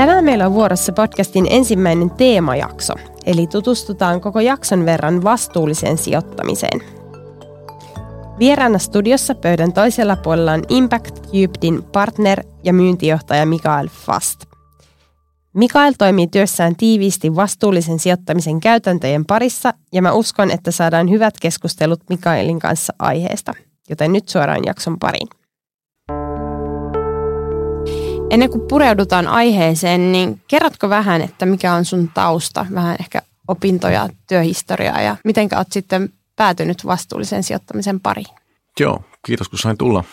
Tänään meillä on vuorossa podcastin ensimmäinen teemajakso, eli tutustutaan koko jakson verran vastuulliseen sijoittamiseen. Vieraana studiossa pöydän toisella puolella on Impact Cubedin partner ja myyntijohtaja Mikael Fast. Mikael toimii työssään tiiviisti vastuullisen sijoittamisen käytäntöjen parissa ja mä uskon, että saadaan hyvät keskustelut Mikaelin kanssa aiheesta. Joten nyt suoraan jakson pariin. Ennen kuin pureudutaan aiheeseen, niin kerrotko vähän, että mikä on sun tausta, vähän ehkä opintoja, työhistoriaa ja miten olet sitten päätynyt vastuullisen sijoittamisen pariin? Joo, kiitos kun sain tulla.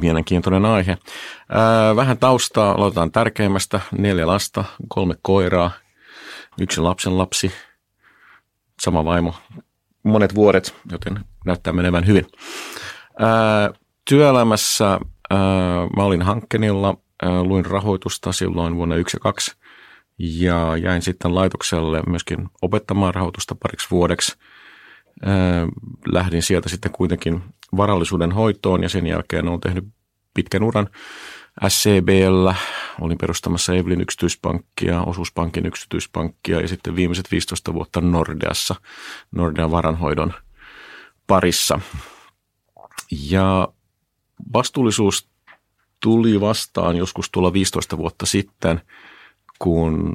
Mielenkiintoinen aihe. Ää, vähän taustaa, aloitetaan tärkeimmästä. Neljä lasta, kolme koiraa, yksi lapsen lapsi, sama vaimo, monet vuodet, joten näyttää menevän hyvin. Ää, työelämässä ää, mä olin Hankkenilla, luin rahoitusta silloin vuonna 1 ja 2 ja jäin sitten laitokselle myöskin opettamaan rahoitusta pariksi vuodeksi. Lähdin sieltä sitten kuitenkin varallisuuden hoitoon ja sen jälkeen olen tehnyt pitkän uran SCBllä, olin perustamassa Evelin yksityispankkia, osuuspankin yksityispankkia ja sitten viimeiset 15 vuotta Nordeassa, Nordean varanhoidon parissa. Ja vastuullisuus tuli vastaan joskus tuolla 15 vuotta sitten, kun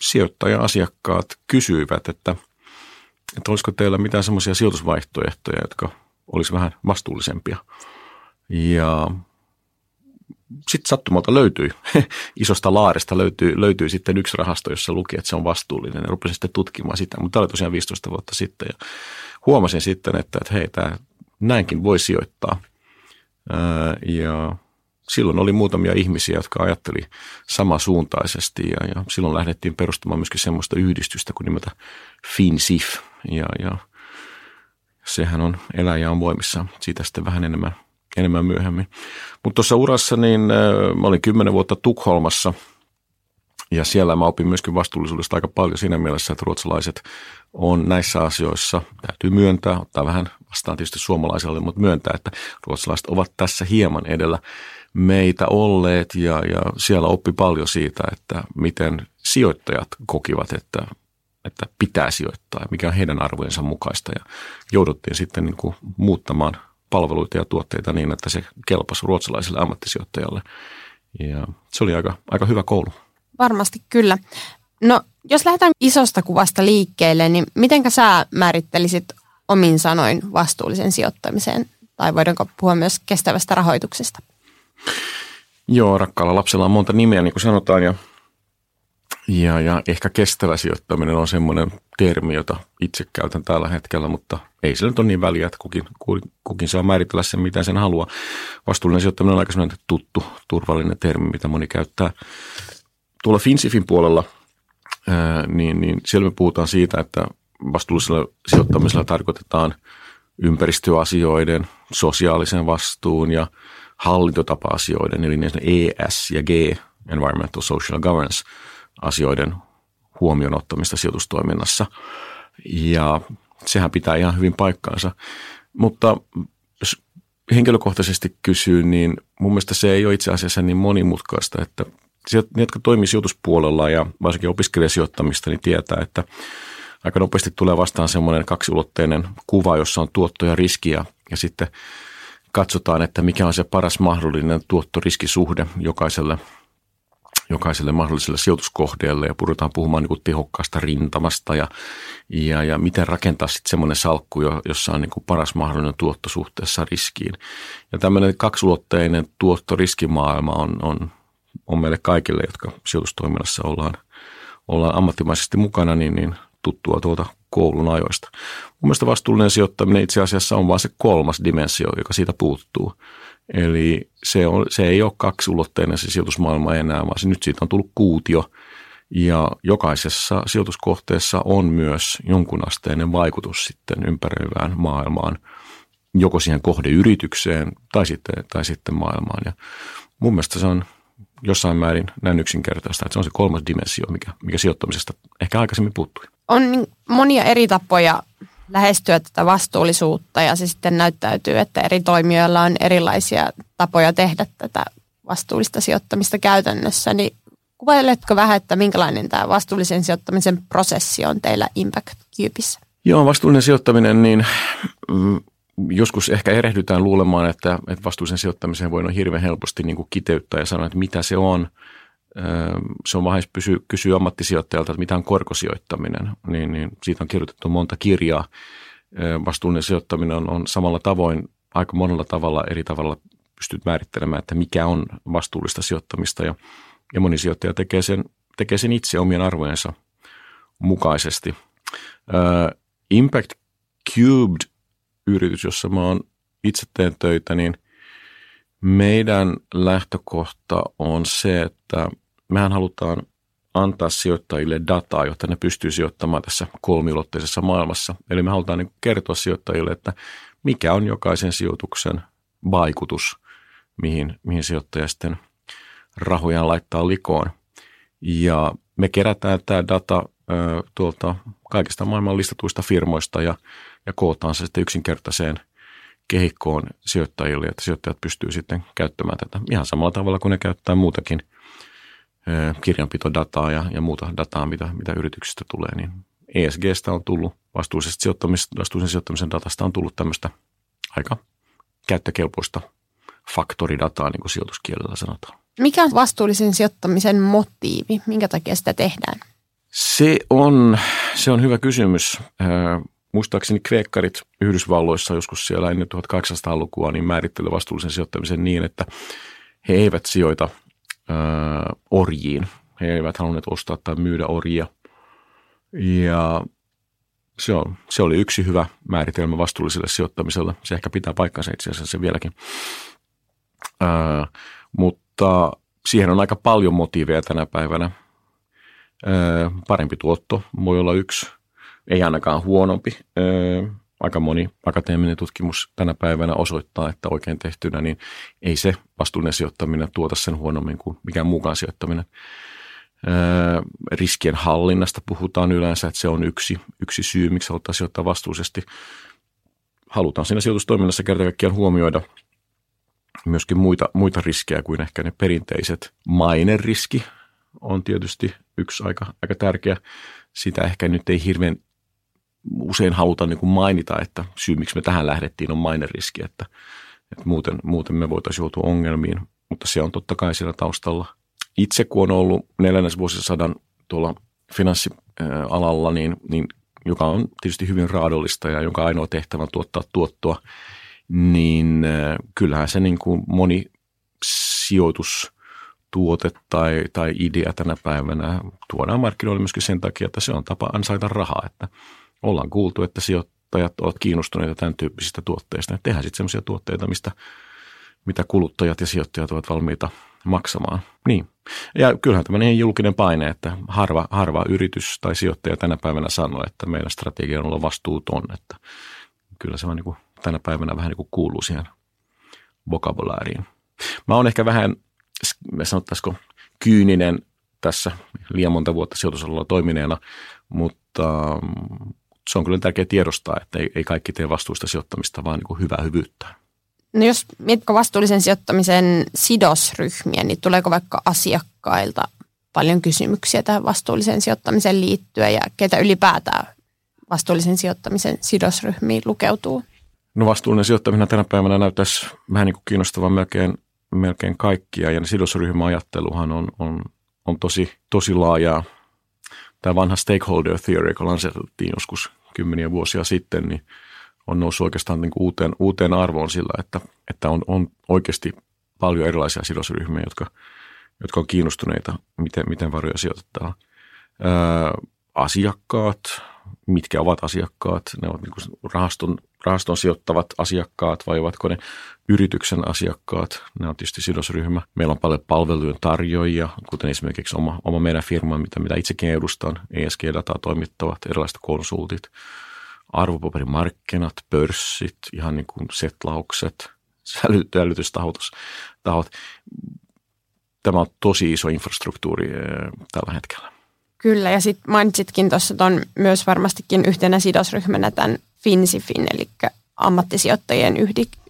sijoittaja-asiakkaat kysyivät, että, että olisiko teillä mitään semmoisia sijoitusvaihtoehtoja, jotka olisi vähän vastuullisempia. Ja sitten sattumalta löytyi, isosta laaresta löytyi, löytyi sitten yksi rahasto, jossa luki, että se on vastuullinen. Ja rupesin sitten tutkimaan sitä, mutta tämä oli tosiaan 15 vuotta sitten. Ja huomasin sitten, että, että hei, tämä, näinkin voi sijoittaa. ja silloin oli muutamia ihmisiä, jotka ajatteli samasuuntaisesti ja, ja silloin lähdettiin perustamaan myöskin semmoista yhdistystä kuin nimeltä FinSIF. Ja, ja sehän on eläjä on voimissa. Siitä sitten vähän enemmän, enemmän myöhemmin. Mutta tuossa urassa niin mä olin kymmenen vuotta Tukholmassa ja siellä mä opin myöskin vastuullisuudesta aika paljon siinä mielessä, että ruotsalaiset on näissä asioissa, täytyy myöntää, ottaa vähän vastaan tietysti suomalaiselle, mutta myöntää, että ruotsalaiset ovat tässä hieman edellä meitä olleet ja, ja siellä oppi paljon siitä, että miten sijoittajat kokivat, että että pitää sijoittaa ja mikä on heidän arvojensa mukaista. Ja jouduttiin sitten niin kuin muuttamaan palveluita ja tuotteita niin, että se kelpasi ruotsalaiselle ammattisijoittajalle. Ja se oli aika, aika hyvä koulu. Varmasti kyllä. No, jos lähdetään isosta kuvasta liikkeelle, niin mitenkä sä määrittelisit omin sanoin vastuullisen sijoittamiseen? Tai voidaanko puhua myös kestävästä rahoituksesta? Joo, rakkaalla lapsella on monta nimeä, niin kuin sanotaan, ja ja, ja ehkä kestävä sijoittaminen on semmoinen termi, jota itse käytän tällä hetkellä, mutta ei se nyt ole niin väliä, että kukin, kukin saa määritellä sen, mitä sen haluaa. Vastuullinen sijoittaminen on aika semmoinen tuttu, turvallinen termi, mitä moni käyttää. Tuolla FinSifin puolella, ää, niin, niin siellä me puhutaan siitä, että vastuullisella sijoittamisella tarkoitetaan ympäristöasioiden, sosiaalisen vastuun ja hallintotapa-asioiden, eli ES ja G, Environmental Social Governance – asioiden huomioon ottamista sijoitustoiminnassa. Ja sehän pitää ihan hyvin paikkaansa. Mutta jos henkilökohtaisesti kysyy, niin mun mielestä se ei ole itse asiassa niin monimutkaista, että ne, jotka toimii sijoituspuolella ja varsinkin opiskelijasijoittamista, niin tietää, että aika nopeasti tulee vastaan semmoinen kaksiulotteinen kuva, jossa on tuotto ja riskiä ja sitten katsotaan, että mikä on se paras mahdollinen tuottoriskisuhde jokaiselle jokaiselle mahdolliselle sijoituskohteelle ja puhutaan puhumaan niin kuin tehokkaasta rintamasta ja, ja, ja miten rakentaa sitten semmoinen salkku, jossa on niin kuin paras mahdollinen tuotto suhteessa riskiin. Ja tämmöinen kaksulotteinen tuottoriskimaailma on, on, on meille kaikille, jotka sijoitustoiminnassa ollaan, ollaan ammattimaisesti mukana, niin, niin tuttua tuolta koulun ajoista. Mun mielestä vastuullinen sijoittaminen itse asiassa on vain se kolmas dimensio, joka siitä puuttuu – Eli se, on, se ei ole kaksulotteinen se sijoitusmaailma enää, vaan se nyt siitä on tullut kuutio. Ja jokaisessa sijoituskohteessa on myös jonkunasteinen vaikutus sitten ympäröivään maailmaan, joko siihen kohdeyritykseen tai sitten, tai sitten maailmaan. Ja mun mielestä se on jossain määrin näin yksinkertaista, että se on se kolmas dimensio, mikä, mikä sijoittamisesta ehkä aikaisemmin puuttui. On niin monia eri tapoja lähestyä tätä vastuullisuutta ja se sitten näyttäytyy, että eri toimijoilla on erilaisia tapoja tehdä tätä vastuullista sijoittamista käytännössä, niin Kuvailetko vähän, että minkälainen tämä vastuullisen sijoittamisen prosessi on teillä Impact Cubeissa? Joo, vastuullinen sijoittaminen, niin mm, joskus ehkä erehdytään luulemaan, että, että vastuullisen sijoittamiseen voi hirveän helposti niin kuin kiteyttää ja sanoa, että mitä se on. Se on vähän pysy, kysyä ammattisijoittajalta, että mitä on korkosijoittaminen. Niin, niin siitä on kirjoitettu monta kirjaa. Vastuullinen sijoittaminen on, on samalla tavoin, aika monella tavalla eri tavalla pystyt määrittelemään, että mikä on vastuullista sijoittamista. Ja, ja moni sijoittaja tekee sen, tekee sen itse omien arvojensa mukaisesti. Impact Cubed yritys, jossa mä oon itse teen töitä, niin meidän lähtökohta on se, että mehän halutaan antaa sijoittajille dataa, jotta ne pystyy sijoittamaan tässä kolmiulotteisessa maailmassa. Eli me halutaan niin kertoa sijoittajille, että mikä on jokaisen sijoituksen vaikutus, mihin, mihin sijoittaja sitten rahojaan laittaa likoon. Ja me kerätään tämä data ö, tuolta kaikista maailman listatuista firmoista ja ja kootaan se sitten yksinkertaiseen kehikkoon sijoittajille, että sijoittajat pystyy sitten käyttämään tätä ihan samalla tavalla kuin ne käyttää muutakin kirjanpitodataa ja, ja muuta dataa, mitä, mitä yrityksistä tulee, niin ESGstä on tullut, vastuullisesta sijoittamisen, vastuullisen sijoittamisen datasta on tullut tämmöistä aika käyttökelpoista faktoridataa, niin kuin sijoituskielellä sanotaan. Mikä on vastuullisen sijoittamisen motiivi? Minkä takia sitä tehdään? Se on, se on hyvä kysymys. Muistaakseni kreekkarit Yhdysvalloissa joskus siellä ennen 1800-lukua niin määrittelivät vastuullisen sijoittamisen niin, että he eivät sijoita ö, orjiin. He eivät halunneet ostaa tai myydä orjia. Ja se, on, se oli yksi hyvä määritelmä vastuulliselle sijoittamiselle. Se ehkä pitää paikkansa itse asiassa se vieläkin. Ö, mutta siihen on aika paljon motiiveja tänä päivänä. Ö, parempi tuotto voi olla yksi ei ainakaan huonompi. Aika moni akateeminen tutkimus tänä päivänä osoittaa, että oikein tehtynä, niin ei se vastuullinen sijoittaminen tuota sen huonommin kuin mikään muukaan sijoittaminen. Riskien hallinnasta puhutaan yleensä, että se on yksi, yksi syy, miksi halutaan sijoittaa vastuullisesti. Halutaan siinä sijoitustoiminnassa kerta kaikkiaan huomioida myöskin muita, muita riskejä kuin ehkä ne perinteiset. Maineriski on tietysti yksi aika, aika tärkeä. Sitä ehkä nyt ei hirveän usein halutaan niin kuin mainita, että syy miksi me tähän lähdettiin on maineriski, että, että muuten, muuten me voitaisiin joutua ongelmiin, mutta se on totta kai siellä taustalla. Itse kun on ollut neljännesvuosisadan tuolla finanssialalla, niin, niin joka on tietysti hyvin raadollista ja jonka ainoa tehtävä on tuottaa tuottoa, niin äh, kyllähän se niin kuin moni sijoitustuote tai, tai idea tänä päivänä tuodaan markkinoille myöskin sen takia, että se on tapa ansaita rahaa, että ollaan kuultu, että sijoittajat ovat kiinnostuneita tämän tyyppisistä tuotteista. Ja tehdään sitten sellaisia tuotteita, mistä, mitä kuluttajat ja sijoittajat ovat valmiita maksamaan. Niin. Ja kyllähän tämmöinen julkinen paine, että harva, harva yritys tai sijoittaja tänä päivänä sanoo, että meidän strategia on olla vastuuton. Että kyllä se on niin kuin tänä päivänä vähän niin kuin kuuluu siihen vokabulaariin. Mä oon ehkä vähän, sanottaisiko, kyyninen tässä liian monta vuotta sijoitusalalla toimineena, mutta se on kyllä tärkeää tiedostaa, että ei, ei kaikki tee vastuusta sijoittamista, vaan niin kuin hyvää hyvyyttä. No jos mietitkö vastuullisen sijoittamisen sidosryhmiä, niin tuleeko vaikka asiakkailta paljon kysymyksiä tähän vastuullisen sijoittamiseen liittyen ja ketä ylipäätään vastuullisen sijoittamisen sidosryhmiin lukeutuu? No vastuullinen sijoittaminen tänä päivänä näyttäisi vähän niin kuin kiinnostavan melkein, melkein kaikkia ja sidosryhmäajatteluhan on, on, on tosi, tosi laajaa tämä vanha stakeholder theory, joka lanseerattiin joskus kymmeniä vuosia sitten, niin on noussut oikeastaan niin uuteen, uuteen arvoon sillä, että, että on, on oikeasti paljon erilaisia sidosryhmiä, jotka, jotka on kiinnostuneita, miten, miten varoja sijoitetaan. Ää, asiakkaat, mitkä ovat asiakkaat, ne ovat niin rahaston, rahaston sijoittavat asiakkaat vai ovatko ne yrityksen asiakkaat, ne on tietysti sidosryhmä. Meillä on paljon palvelujen tarjoajia, kuten esimerkiksi oma, oma meidän firma, mitä, mitä itsekin edustan, ESG-dataa toimittavat, erilaiset konsultit, arvopaperimarkkinat, pörssit, ihan niin kuin setlaukset, sälytystahot. Tämä on tosi iso infrastruktuuri eh, tällä hetkellä. Kyllä, ja sitten mainitsitkin tuossa tuon myös varmastikin yhtenä sidosryhmänä tämän FinSIFin, eli ammattisijoittajien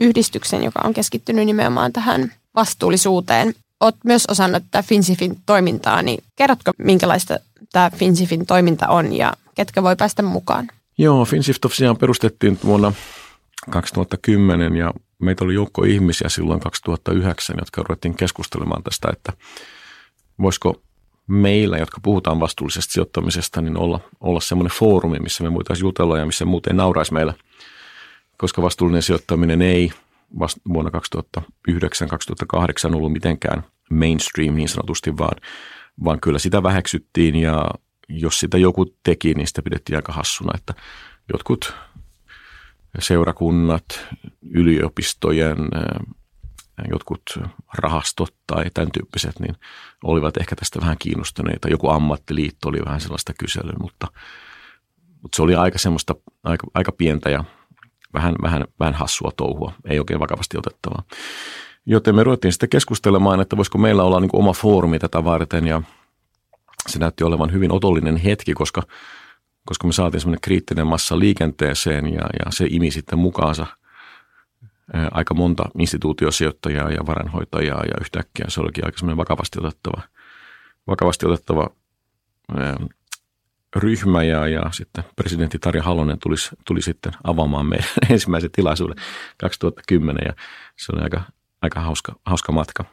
yhdistyksen, joka on keskittynyt nimenomaan tähän vastuullisuuteen. olet myös osannut tätä FinSifin toimintaa, niin kerrotko minkälaista tämä FinSifin toiminta on ja ketkä voi päästä mukaan? Joo, FinSif tosiaan perustettiin vuonna 2010 ja meitä oli joukko ihmisiä silloin 2009, jotka ruvettiin keskustelemaan tästä, että voisiko meillä, jotka puhutaan vastuullisesta sijoittamisesta, niin olla, olla semmoinen foorumi, missä me voitaisiin jutella ja missä muuten nauraisi meillä, koska vastuullinen sijoittaminen ei vasta vuonna 2009-2008 ollut mitenkään mainstream niin sanotusti, vaan, vaan kyllä sitä väheksyttiin ja jos sitä joku teki, niin sitä pidettiin aika hassuna, että jotkut seurakunnat, yliopistojen, jotkut rahastot tai tämän tyyppiset, niin olivat ehkä tästä vähän kiinnostuneita. Joku ammattiliitto oli vähän sellaista kyselyä, mutta, mutta se oli aika semmoista, aika, aika pientä ja vähän, vähän, vähän hassua touhua, ei oikein vakavasti otettavaa. Joten me ruvettiin sitten keskustelemaan, että voisiko meillä olla niin kuin oma foorumi tätä varten ja se näytti olevan hyvin otollinen hetki, koska, koska me saatiin semmoinen kriittinen massa liikenteeseen ja, ja se imi sitten mukaansa aika monta instituutiosijoittajaa ja varanhoitajaa ja yhtäkkiä se olikin aika semmoinen vakavasti otettava, vakavasti otettava ryhmä ja, ja sitten presidentti Tarja Halonen tuli, tuli sitten avaamaan meidän ensimmäisen tilaisuuden 2010 ja se oli aika, aika hauska, hauska matka.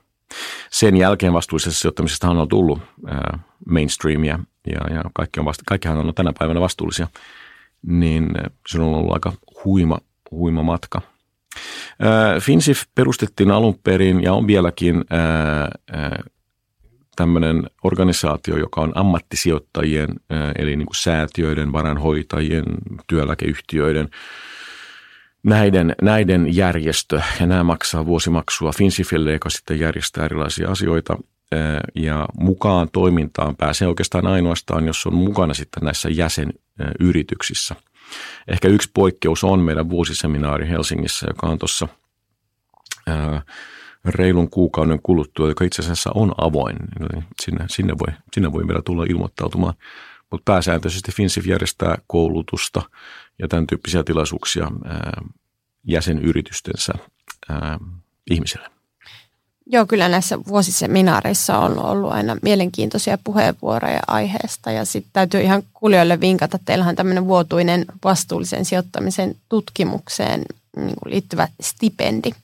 Sen jälkeen vastuullisesta sijoittamisesta on tullut ää, mainstreamia ja, ja kaikki on vasta, kaikkihan on tänä päivänä vastuullisia, niin se on ollut aika huima, huima matka. Ää, Finsif perustettiin alun perin ja on vieläkin ää, ää, tämmöinen organisaatio, joka on ammattisijoittajien, eli niin kuin säätiöiden, varanhoitajien, työeläkeyhtiöiden, näiden, näiden järjestö, ja nämä maksaa vuosimaksua Finsifille, joka sitten järjestää erilaisia asioita, ja mukaan toimintaan pääsee oikeastaan ainoastaan, jos on mukana sitten näissä jäsenyrityksissä. Ehkä yksi poikkeus on meidän vuosiseminaari Helsingissä, joka on tuossa reilun kuukauden kuluttua, joka itse asiassa on avoin. Niin sinne, sinne, voi, sinne voi vielä tulla ilmoittautumaan. Mutta pääsääntöisesti FinSIF järjestää koulutusta ja tämän tyyppisiä tilaisuuksia jäsenyritystensä ihmisille. Joo, kyllä näissä vuosiseminaareissa on ollut aina mielenkiintoisia puheenvuoroja aiheesta ja sitten täytyy ihan kuulijoille vinkata, teillähän tämmöinen vuotuinen vastuullisen sijoittamisen tutkimukseen niin liittyvä stipendi –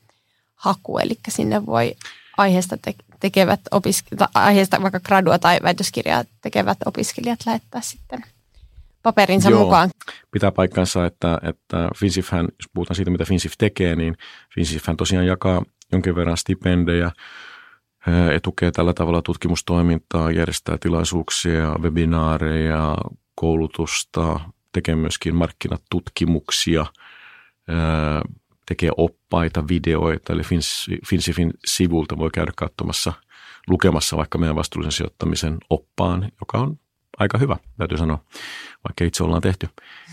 haku, eli sinne voi aiheesta te- tekevät opiskelijat, aiheesta vaikka gradua tai väitöskirjaa tekevät opiskelijat lähettää sitten paperinsa Joo, mukaan. Pitää paikkansa, että, että FinSIFhän, jos puhutaan siitä, mitä FinSIF tekee, niin FinSIFhän tosiaan jakaa jonkin verran stipendejä, etukee tällä tavalla tutkimustoimintaa, järjestää tilaisuuksia, webinaareja, koulutusta, tekee myöskin markkinatutkimuksia, tekee oppaita, videoita, eli Finsifin sivulta voi käydä katsomassa, lukemassa vaikka meidän vastuullisen sijoittamisen oppaan, joka on aika hyvä, täytyy sanoa, vaikka itse ollaan tehty.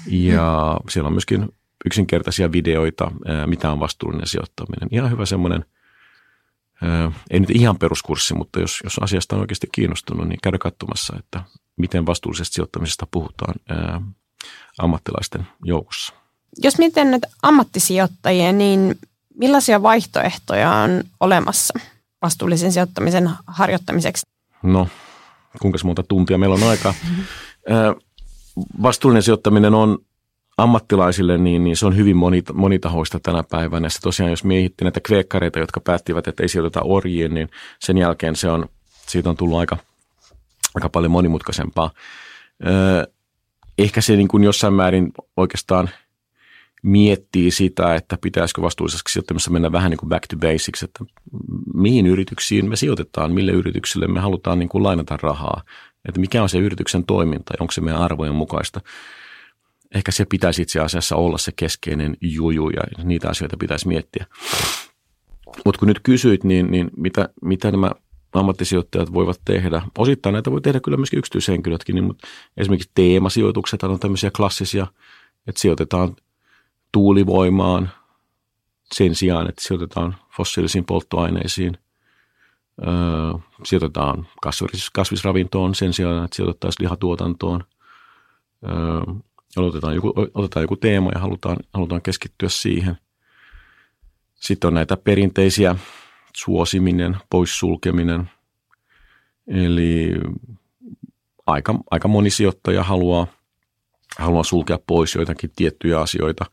Ja siellä on myöskin yksinkertaisia videoita, mitä on vastuullinen sijoittaminen. Ihan hyvä semmoinen, ei nyt ihan peruskurssi, mutta jos, jos asiasta on oikeasti kiinnostunut, niin käydä katsomassa, että miten vastuullisesta sijoittamisesta puhutaan ammattilaisten joukossa. Jos miten näitä ammattisijoittajia, niin millaisia vaihtoehtoja on olemassa vastuullisen sijoittamisen harjoittamiseksi? No, kuinka monta tuntia meillä on aikaa. Vastuullinen sijoittaminen on ammattilaisille, niin, niin se on hyvin monitahoista tänä päivänä. Ja tosiaan, jos miehitti näitä kveekkareita, jotka päättivät, että ei sijoiteta orjiin, niin sen jälkeen se on, siitä on tullut aika, aika paljon monimutkaisempaa. Ehkä se niin kuin jossain määrin oikeastaan – miettii sitä, että pitäisikö vastuulliseksi sijoittamisessa mennä vähän niin kuin back to basics, että mihin yrityksiin me sijoitetaan, mille yrityksille me halutaan niin kuin lainata rahaa, että mikä on se yrityksen toiminta onko se meidän arvojen mukaista. Ehkä se pitäisi itse asiassa olla se keskeinen juju ja niitä asioita pitäisi miettiä. Mutta kun nyt kysyit, niin, niin mitä, mitä nämä ammattisijoittajat voivat tehdä. Osittain näitä voi tehdä kyllä myöskin yksityishenkilötkin, niin, mutta esimerkiksi teemasijoitukset on tämmöisiä klassisia, että sijoitetaan tuulivoimaan sen sijaan, että sijoitetaan fossiilisiin polttoaineisiin. Öö, sijoitetaan kasvis, kasvisravintoon sen sijaan, että sijoitettaisiin lihatuotantoon. Öö, otetaan, joku, otetaan joku teema ja halutaan, halutaan keskittyä siihen. Sitten on näitä perinteisiä suosiminen, poissulkeminen. Eli aika, aika moni sijoittaja haluaa, haluaa sulkea pois joitakin tiettyjä asioita.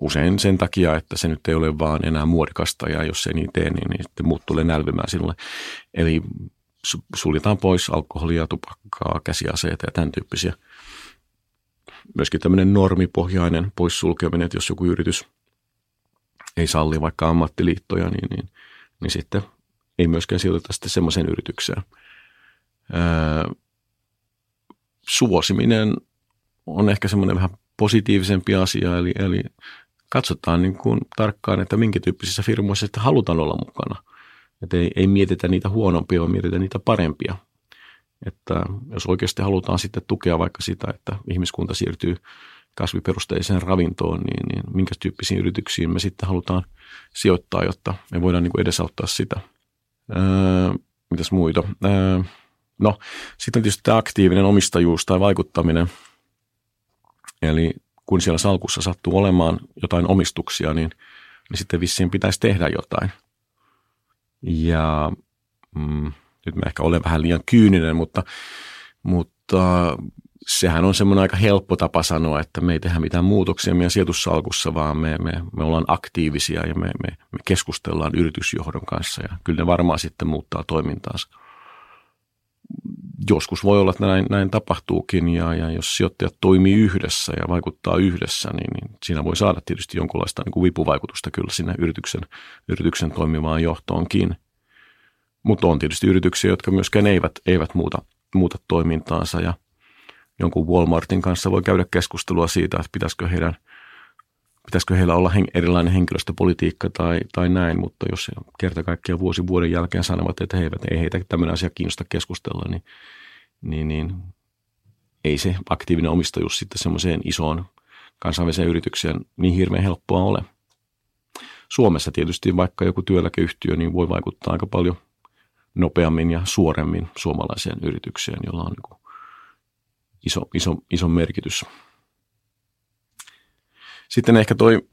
Usein sen takia, että se nyt ei ole vaan enää muodikasta ja jos se niin tee, niin, niin sitten muut tulee nälvimään sinulle. Eli suljetaan pois alkoholia, tupakkaa, käsiaseita ja tämän tyyppisiä. Myöskin tämmöinen normipohjainen poissulkeminen, että jos joku yritys ei salli vaikka ammattiliittoja, niin, niin, niin sitten ei myöskään sijoiteta sitten semmoiseen yritykseen. Ää, suosiminen on ehkä semmoinen vähän positiivisempi asia, eli, eli katsotaan niin kuin tarkkaan, että minkä tyyppisissä firmoissa sitten halutaan olla mukana. Että ei, ei mietitä niitä huonompia, vaan mietitään niitä parempia. Että jos oikeasti halutaan sitten tukea vaikka sitä, että ihmiskunta siirtyy kasviperusteiseen ravintoon, niin, niin minkä tyyppisiin yrityksiin me sitten halutaan sijoittaa, jotta me voidaan niin kuin edesauttaa sitä. Öö, mitäs muita? Öö, no, sitten tietysti tämä aktiivinen omistajuus tai vaikuttaminen. Eli kun siellä salkussa sattuu olemaan jotain omistuksia, niin, niin sitten vissiin pitäisi tehdä jotain. Ja mm, nyt mä ehkä olen vähän liian kyyninen, mutta, mutta sehän on semmoinen aika helppo tapa sanoa, että me ei tehdä mitään muutoksia meidän sijoitussalkussa, vaan me, me, me ollaan aktiivisia ja me, me, me keskustellaan yritysjohdon kanssa ja kyllä ne varmaan sitten muuttaa toimintaansa. Joskus voi olla, että näin, näin tapahtuukin ja, ja jos sijoittajat toimii yhdessä ja vaikuttaa yhdessä, niin, niin siinä voi saada tietysti jonkunlaista niin kuin vipuvaikutusta kyllä sinne yrityksen, yrityksen toimivaan johtoonkin. Mutta on tietysti yrityksiä, jotka myöskään eivät, eivät muuta, muuta toimintaansa ja – jonkun Walmartin kanssa voi käydä keskustelua siitä, että pitäisikö heidän pitäisikö heillä olla hen, erilainen henkilöstöpolitiikka tai, tai näin, mutta jos kerta kaikkiaan vuosi vuoden jälkeen sanovat, että he eivät, ei heitä tämmöinen asia kiinnosta keskustella, niin, niin, niin ei se aktiivinen omistajuus sitten semmoiseen isoon kansainväliseen yritykseen niin hirveän helppoa ole. Suomessa tietysti vaikka joku työeläkeyhtiö niin voi vaikuttaa aika paljon nopeammin ja suoremmin suomalaiseen yritykseen, jolla on niin iso, iso, iso merkitys. Sitten ehkä toi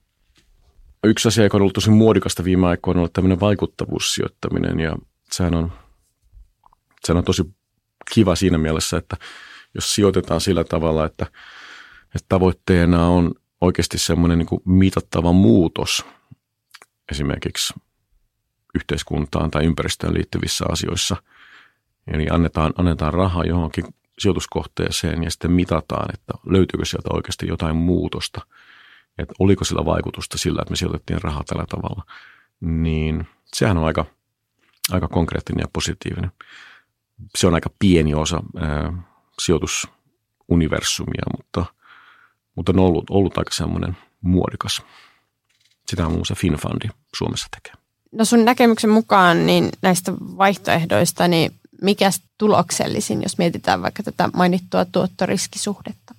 yksi asia, joka on ollut tosi muodikasta viime aikoina, on ollut tämmöinen vaikuttavuussijoittaminen ja sehän on, sehän on tosi kiva siinä mielessä, että jos sijoitetaan sillä tavalla, että, että tavoitteena on oikeasti semmoinen niin mitattava muutos esimerkiksi yhteiskuntaan tai ympäristöön liittyvissä asioissa. Eli annetaan, annetaan rahaa johonkin sijoituskohteeseen ja sitten mitataan, että löytyykö sieltä oikeasti jotain muutosta, että oliko sillä vaikutusta sillä, että me sijoitettiin rahaa tällä tavalla, niin sehän on aika, aika konkreettinen ja positiivinen. Se on aika pieni osa ää, sijoitusuniversumia, mutta, mutta on ollut, ollut aika semmoinen muodikas. Sitä on muun muassa FinFundi Suomessa tekee. No sun näkemyksen mukaan niin näistä vaihtoehdoista, niin mikä tuloksellisin, jos mietitään vaikka tätä mainittua tuottoriskisuhdetta?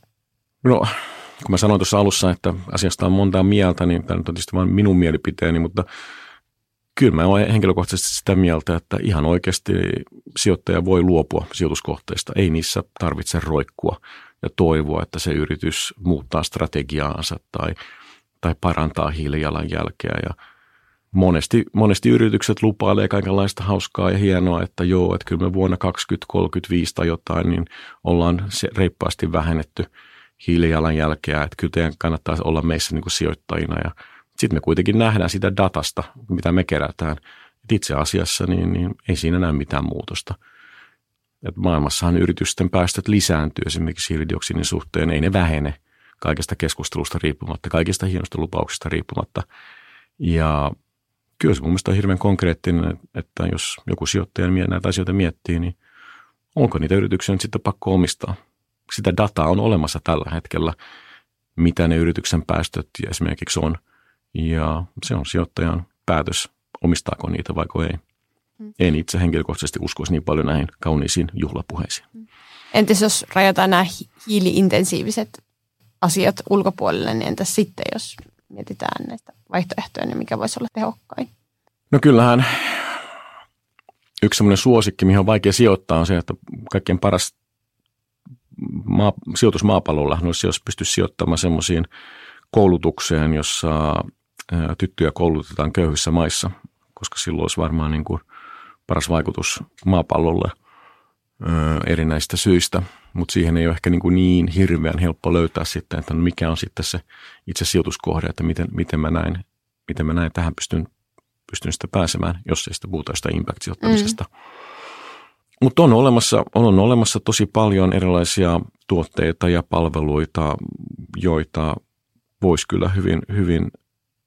No, kun mä sanoin tuossa alussa, että asiasta on montaa mieltä, niin tämä nyt on tietysti vain minun mielipiteeni, mutta kyllä mä olen henkilökohtaisesti sitä mieltä, että ihan oikeasti sijoittaja voi luopua sijoituskohteista. Ei niissä tarvitse roikkua ja toivoa, että se yritys muuttaa strategiaansa tai, tai parantaa hiilijalanjälkeä ja – monesti, monesti yritykset lupailee kaikenlaista hauskaa ja hienoa, että joo, että kyllä me vuonna 2035 tai jotain, niin ollaan se reippaasti vähennetty hiilijalanjälkeä, että kyllä teidän kannattaa olla meissä niin kuin sijoittajina ja sitten me kuitenkin nähdään sitä datasta, mitä me kerätään. Et itse asiassa niin, niin ei siinä näe mitään muutosta. Et maailmassahan yritysten päästöt lisääntyy esimerkiksi hiilidioksidin suhteen, ei ne vähene kaikesta keskustelusta riippumatta, kaikista hienosta lupauksista riippumatta. Ja kyllä se mun mielestä on hirveän konkreettinen, että jos joku sijoittaja näitä asioita miettii, niin onko niitä yrityksiä nyt sitten pakko omistaa? Sitä dataa on olemassa tällä hetkellä, mitä ne yrityksen päästöt esimerkiksi on. Ja se on sijoittajan päätös, omistaako niitä vai ei. Hmm. En itse henkilökohtaisesti uskoisi niin paljon näihin kauniisiin juhlapuheisiin. Hmm. Entäs jos rajataan nämä hiiliintensiiviset asiat ulkopuolelle, niin entäs sitten, jos mietitään näistä vaihtoehtoja, niin mikä voisi olla tehokkain? No kyllähän yksi semmoinen suosikki, mihin on vaikea sijoittaa, on se, että kaikkein paras maa, sijoitus maapallolla olisi, jos pystyisi sijoittamaan semmoisiin koulutukseen, jossa tyttöjä koulutetaan köyhissä maissa, koska silloin olisi varmaan niin kuin paras vaikutus maapallolle erinäistä syistä, mutta siihen ei ole ehkä niin, kuin niin hirveän helppo löytää sitten, että mikä on sitten se itse sijoituskohde, että miten, miten mä näin, miten mä näin tähän pystyn, pystyn sitä pääsemään, jos ei sitä puhuta sitä impact-sijoittamisesta. Mm. Mutta on olemassa, on olemassa tosi paljon erilaisia tuotteita ja palveluita, joita voisi kyllä hyvin, hyvin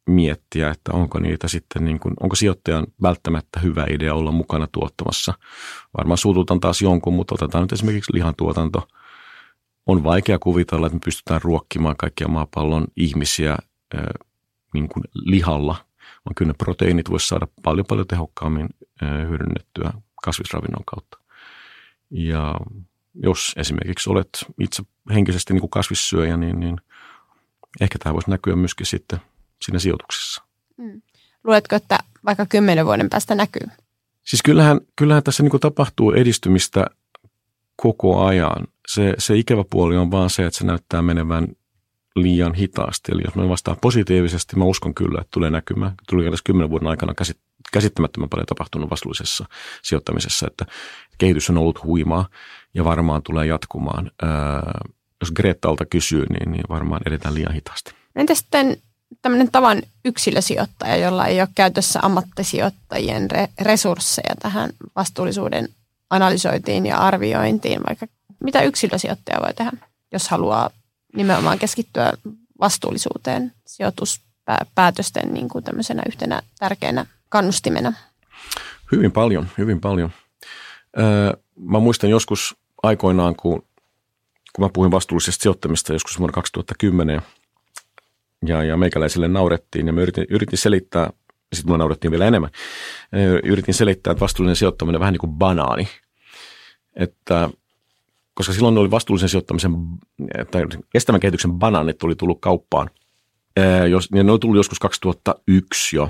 miettiä, että onko niitä sitten, niin kuin, onko sijoittajan välttämättä hyvä idea olla mukana tuottamassa. Varmaan suututan taas jonkun, mutta otetaan nyt esimerkiksi lihantuotanto. On vaikea kuvitella, että me pystytään ruokkimaan kaikkia maapallon ihmisiä niin kuin lihalla, vaan kyllä ne proteiinit voisi saada paljon paljon tehokkaammin hyödynnettyä kasvisravinnon kautta. Ja jos esimerkiksi olet itse henkisesti niin kuin kasvissyöjä, niin, niin ehkä tämä voisi näkyä myöskin sitten siinä sijoituksessa. Mm. Luuletko, että vaikka kymmenen vuoden päästä näkyy? Siis kyllähän, kyllähän tässä niin kuin tapahtuu edistymistä koko ajan. Se, se ikävä puoli on vaan se, että se näyttää menevän liian hitaasti. Eli jos me vastaan positiivisesti, mä uskon kyllä, että tulee näkymään. Tuli edes kymmenen vuoden aikana käsit, käsittämättömän paljon tapahtunut vastuullisessa sijoittamisessa, että kehitys on ollut huimaa ja varmaan tulee jatkumaan. Ää, jos Gretalta kysyy, niin, niin varmaan edetään liian hitaasti. Entä sitten tämmöinen tavan yksilösijoittaja, jolla ei ole käytössä ammattisijoittajien re- resursseja tähän vastuullisuuden analysointiin ja arviointiin, vaikka mitä yksilösijoittaja voi tehdä, jos haluaa nimenomaan keskittyä vastuullisuuteen sijoituspäätösten niin kuin tämmöisenä yhtenä tärkeänä kannustimena? Hyvin paljon, hyvin paljon. mä muistan joskus aikoinaan, kun, kun mä puhuin vastuullisesta sijoittamista joskus vuonna 2010, ja, ja meikäläiselle naurettiin ja mä yritin, yritin selittää, sitten mulla naurettiin vielä enemmän, yritin selittää, että vastuullinen sijoittaminen on vähän niin kuin banaani. Että koska silloin oli vastuullisen sijoittamisen tai kestävän kehityksen banaanit oli tullut kauppaan. Jos, ne oli tullut joskus 2001 jo.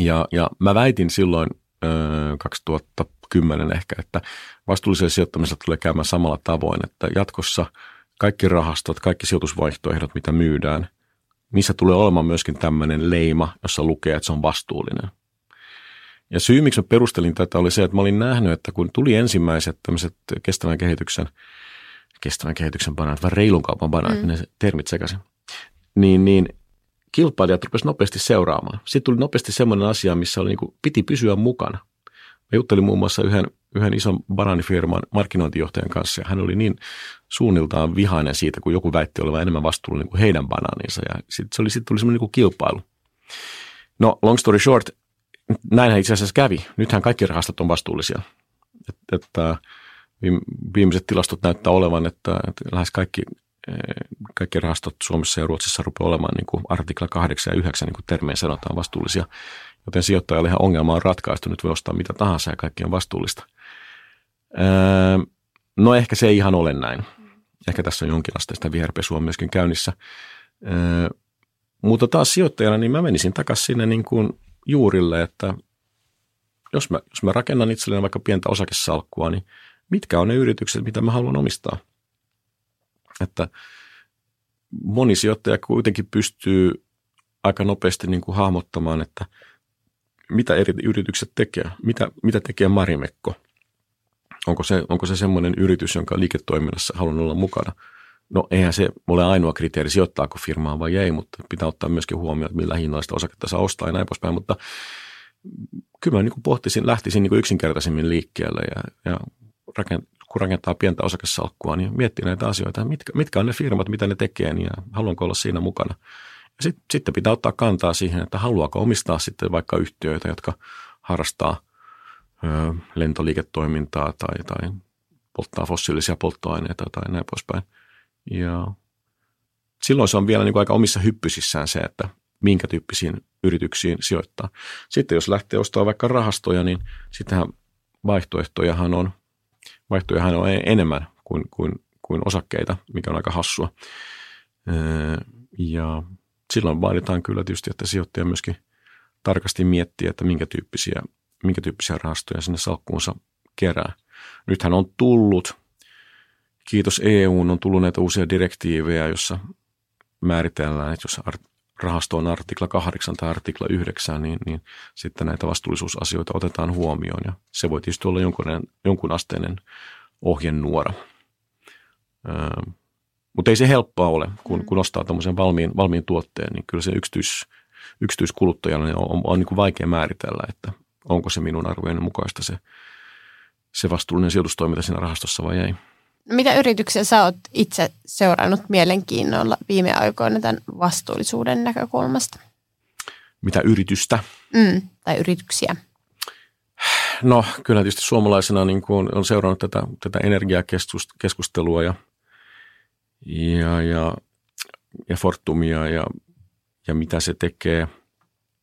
Ja, ja mä väitin silloin 2010 ehkä, että vastuullisella sijoittamisella tulee käymään samalla tavoin, että jatkossa kaikki rahastot, kaikki sijoitusvaihtoehdot, mitä myydään, niissä tulee olemaan myöskin tämmöinen leima, jossa lukee, että se on vastuullinen. Ja syy, miksi mä perustelin tätä, oli se, että mä olin nähnyt, että kun tuli ensimmäiset tämmöiset kestävän kehityksen, kestävän kehityksen banaanit, vai reilun kaupan banaanit, mm. ne termit sekaisin, niin, niin kilpailijat rupesivat nopeasti seuraamaan. Sitten tuli nopeasti semmoinen asia, missä oli niin kuin, piti pysyä mukana. Mä juttelin muun muassa yhden, yhden ison banaanifirman markkinointijohtajan kanssa ja hän oli niin suunniltaan vihainen siitä, kun joku väitti olevan enemmän vastuullinen kuin heidän banaaninsa ja sitten se oli, sit tuli semmoinen niin kuin kilpailu. No long story short, näinhän itse asiassa kävi. Nythän kaikki rahastot on vastuullisia. Et, että viimeiset tilastot näyttää olevan, että, että lähes kaikki, kaikki rahastot Suomessa ja Ruotsissa rupeaa olemaan niin kuin artikla 8 ja 9, niin kuin termeen sanotaan, vastuullisia. Joten sijoittajalle ihan ongelma on ratkaistu. Nyt voi ostaa mitä tahansa ja kaikki on vastuullista. Öö, no ehkä se ei ihan ole näin. Ehkä tässä on jonkinlaista viherpesua myöskin käynnissä. Öö, mutta taas sijoittajana, niin mä menisin takaisin sinne niin kuin juurille, että jos mä, jos mä rakennan itselleni vaikka pientä osakesalkkua, niin mitkä on ne yritykset, mitä mä haluan omistaa? Että moni sijoittaja kuitenkin pystyy aika nopeasti niin kuin hahmottamaan, että mitä eri yritykset tekee, mitä, mitä tekee Marimekko. Onko se, onko se semmoinen yritys, jonka liiketoiminnassa haluan olla mukana – No eihän se ole ainoa kriteeri, sijoittaako firmaa vai ei, mutta pitää ottaa myöskin huomioon, että millä hinnalla sitä osaketta saa ostaa ja näin poispäin. Mutta kyllä mä niin kuin pohtisin, lähtisin niin kuin yksinkertaisemmin liikkeelle ja, ja kun rakentaa pientä osakesalkkua, niin miettii näitä asioita, mitkä, mitkä on ne firmat, mitä ne tekee niin ja haluanko olla siinä mukana. Ja sit, sitten pitää ottaa kantaa siihen, että haluaako omistaa sitten vaikka yhtiöitä, jotka harrastaa ö, lentoliiketoimintaa tai, tai polttaa fossiilisia polttoaineita tai näin poispäin – ja silloin se on vielä niin kuin aika omissa hyppysissään se, että minkä tyyppisiin yrityksiin sijoittaa. Sitten jos lähtee ostamaan vaikka rahastoja, niin sittenhän vaihtoehtojahan on, vaihtoehtojahan on enemmän kuin, kuin, kuin osakkeita, mikä on aika hassua. Ja silloin vaaditaan kyllä tietysti, että sijoittaja myöskin tarkasti miettii, että minkä tyyppisiä, minkä tyyppisiä rahastoja sinne salkkuunsa kerää. Nythän on tullut kiitos EU on tullut näitä uusia direktiivejä, jossa määritellään, että jos rahastoon artikla 8 tai artikla 9, niin, niin sitten näitä vastuullisuusasioita otetaan huomioon. Ja se voi tietysti olla jonkun, jonkun asteinen ohjenuora. Öö, mutta ei se helppoa ole, kun, kun ostaa tuommoisen valmiin, valmiin tuotteen, niin kyllä se yksityis, yksityiskuluttajalle on, on, on niin kuin vaikea määritellä, että onko se minun arvojeni mukaista se, se vastuullinen sijoitustoiminta siinä rahastossa vai ei. Mitä yrityksiä sä oot itse seurannut mielenkiinnolla viime aikoina tämän vastuullisuuden näkökulmasta? Mitä yritystä? Mm, tai yrityksiä. No kyllä tietysti suomalaisena niin kuin on seurannut tätä, tätä energiakeskustelua ja, ja, ja, ja Fortumia ja, ja mitä se tekee.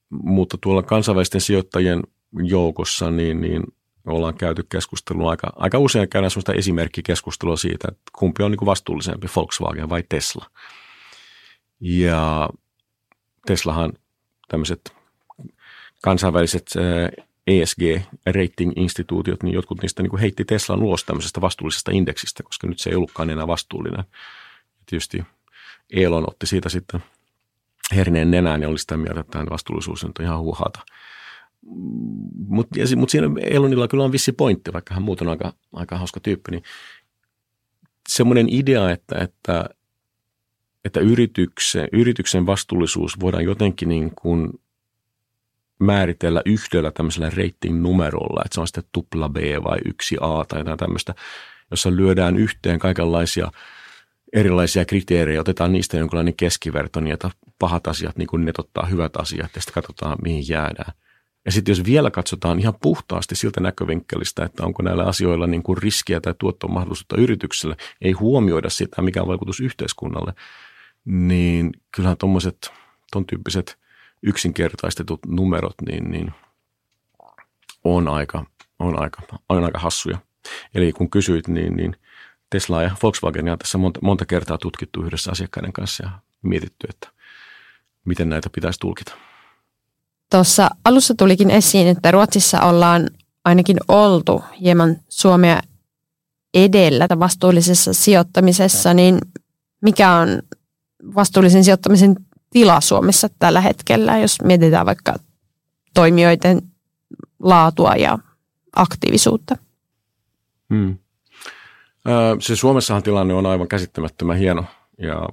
Mutta tuolla kansainvälisten sijoittajien joukossa niin, niin ollaan käyty keskustelua aika, aika usein käydään sellaista esimerkkikeskustelua siitä, että kumpi on niin kuin vastuullisempi, Volkswagen vai Tesla. Ja Teslahan tämmöiset kansainväliset ESG-rating-instituutiot, niin jotkut niistä niin kuin heitti Teslan ulos tämmöisestä vastuullisesta indeksistä, koska nyt se ei ollutkaan enää vastuullinen. Tietysti Elon otti siitä sitten herneen nenään ja oli sitä mieltä, että vastuullisuus on ihan huuhata – mutta mut siinä Elonilla kyllä on vissi pointti, vaikka hän muuten on aika, aika hauska tyyppi, niin semmoinen idea, että, että, että yrityksen, yrityksen vastuullisuus voidaan jotenkin niin kuin määritellä yhdellä tämmöisellä rating-numerolla, että se on sitten tupla B vai yksi A tai jotain tämmöistä, jossa lyödään yhteen kaikenlaisia erilaisia kriteerejä, otetaan niistä jonkinlainen keskiverto, niin että pahat asiat niin kuin netottaa hyvät asiat ja sitten katsotaan, mihin jäädään – ja sitten jos vielä katsotaan ihan puhtaasti siltä näkövinkkelistä, että onko näillä asioilla niin kuin riskiä tai tuottomahdollisuutta yritykselle, ei huomioida sitä, mikä on vaikutus yhteiskunnalle, niin kyllähän tuommoiset, ton tyyppiset yksinkertaistetut numerot, niin, niin on, aika, on, aika, on aika hassuja. Eli kun kysyit, niin, niin Tesla ja Volkswagen on tässä monta, monta kertaa tutkittu yhdessä asiakkaiden kanssa ja mietitty, että miten näitä pitäisi tulkita. Tuossa alussa tulikin esiin, että Ruotsissa ollaan ainakin oltu hieman Suomea edellä vastuullisessa sijoittamisessa, niin mikä on vastuullisen sijoittamisen tila Suomessa tällä hetkellä, jos mietitään vaikka toimijoiden laatua ja aktiivisuutta? Hmm. Se Suomessahan tilanne on aivan käsittämättömän hieno ja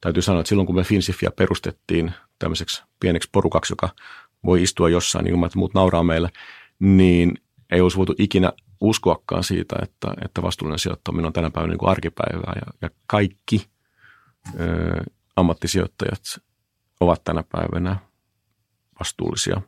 täytyy sanoa, että silloin kun me Finsifia perustettiin tämmöiseksi pieneksi porukaksi, joka voi istua jossain ilman, että muut nauraa meille, niin ei olisi voitu ikinä uskoakaan siitä, että, että vastuullinen sijoittaminen on tänä päivänä niin kuin arkipäivää. Ja, ja kaikki ö, ammattisijoittajat ovat tänä päivänä vastuullisia.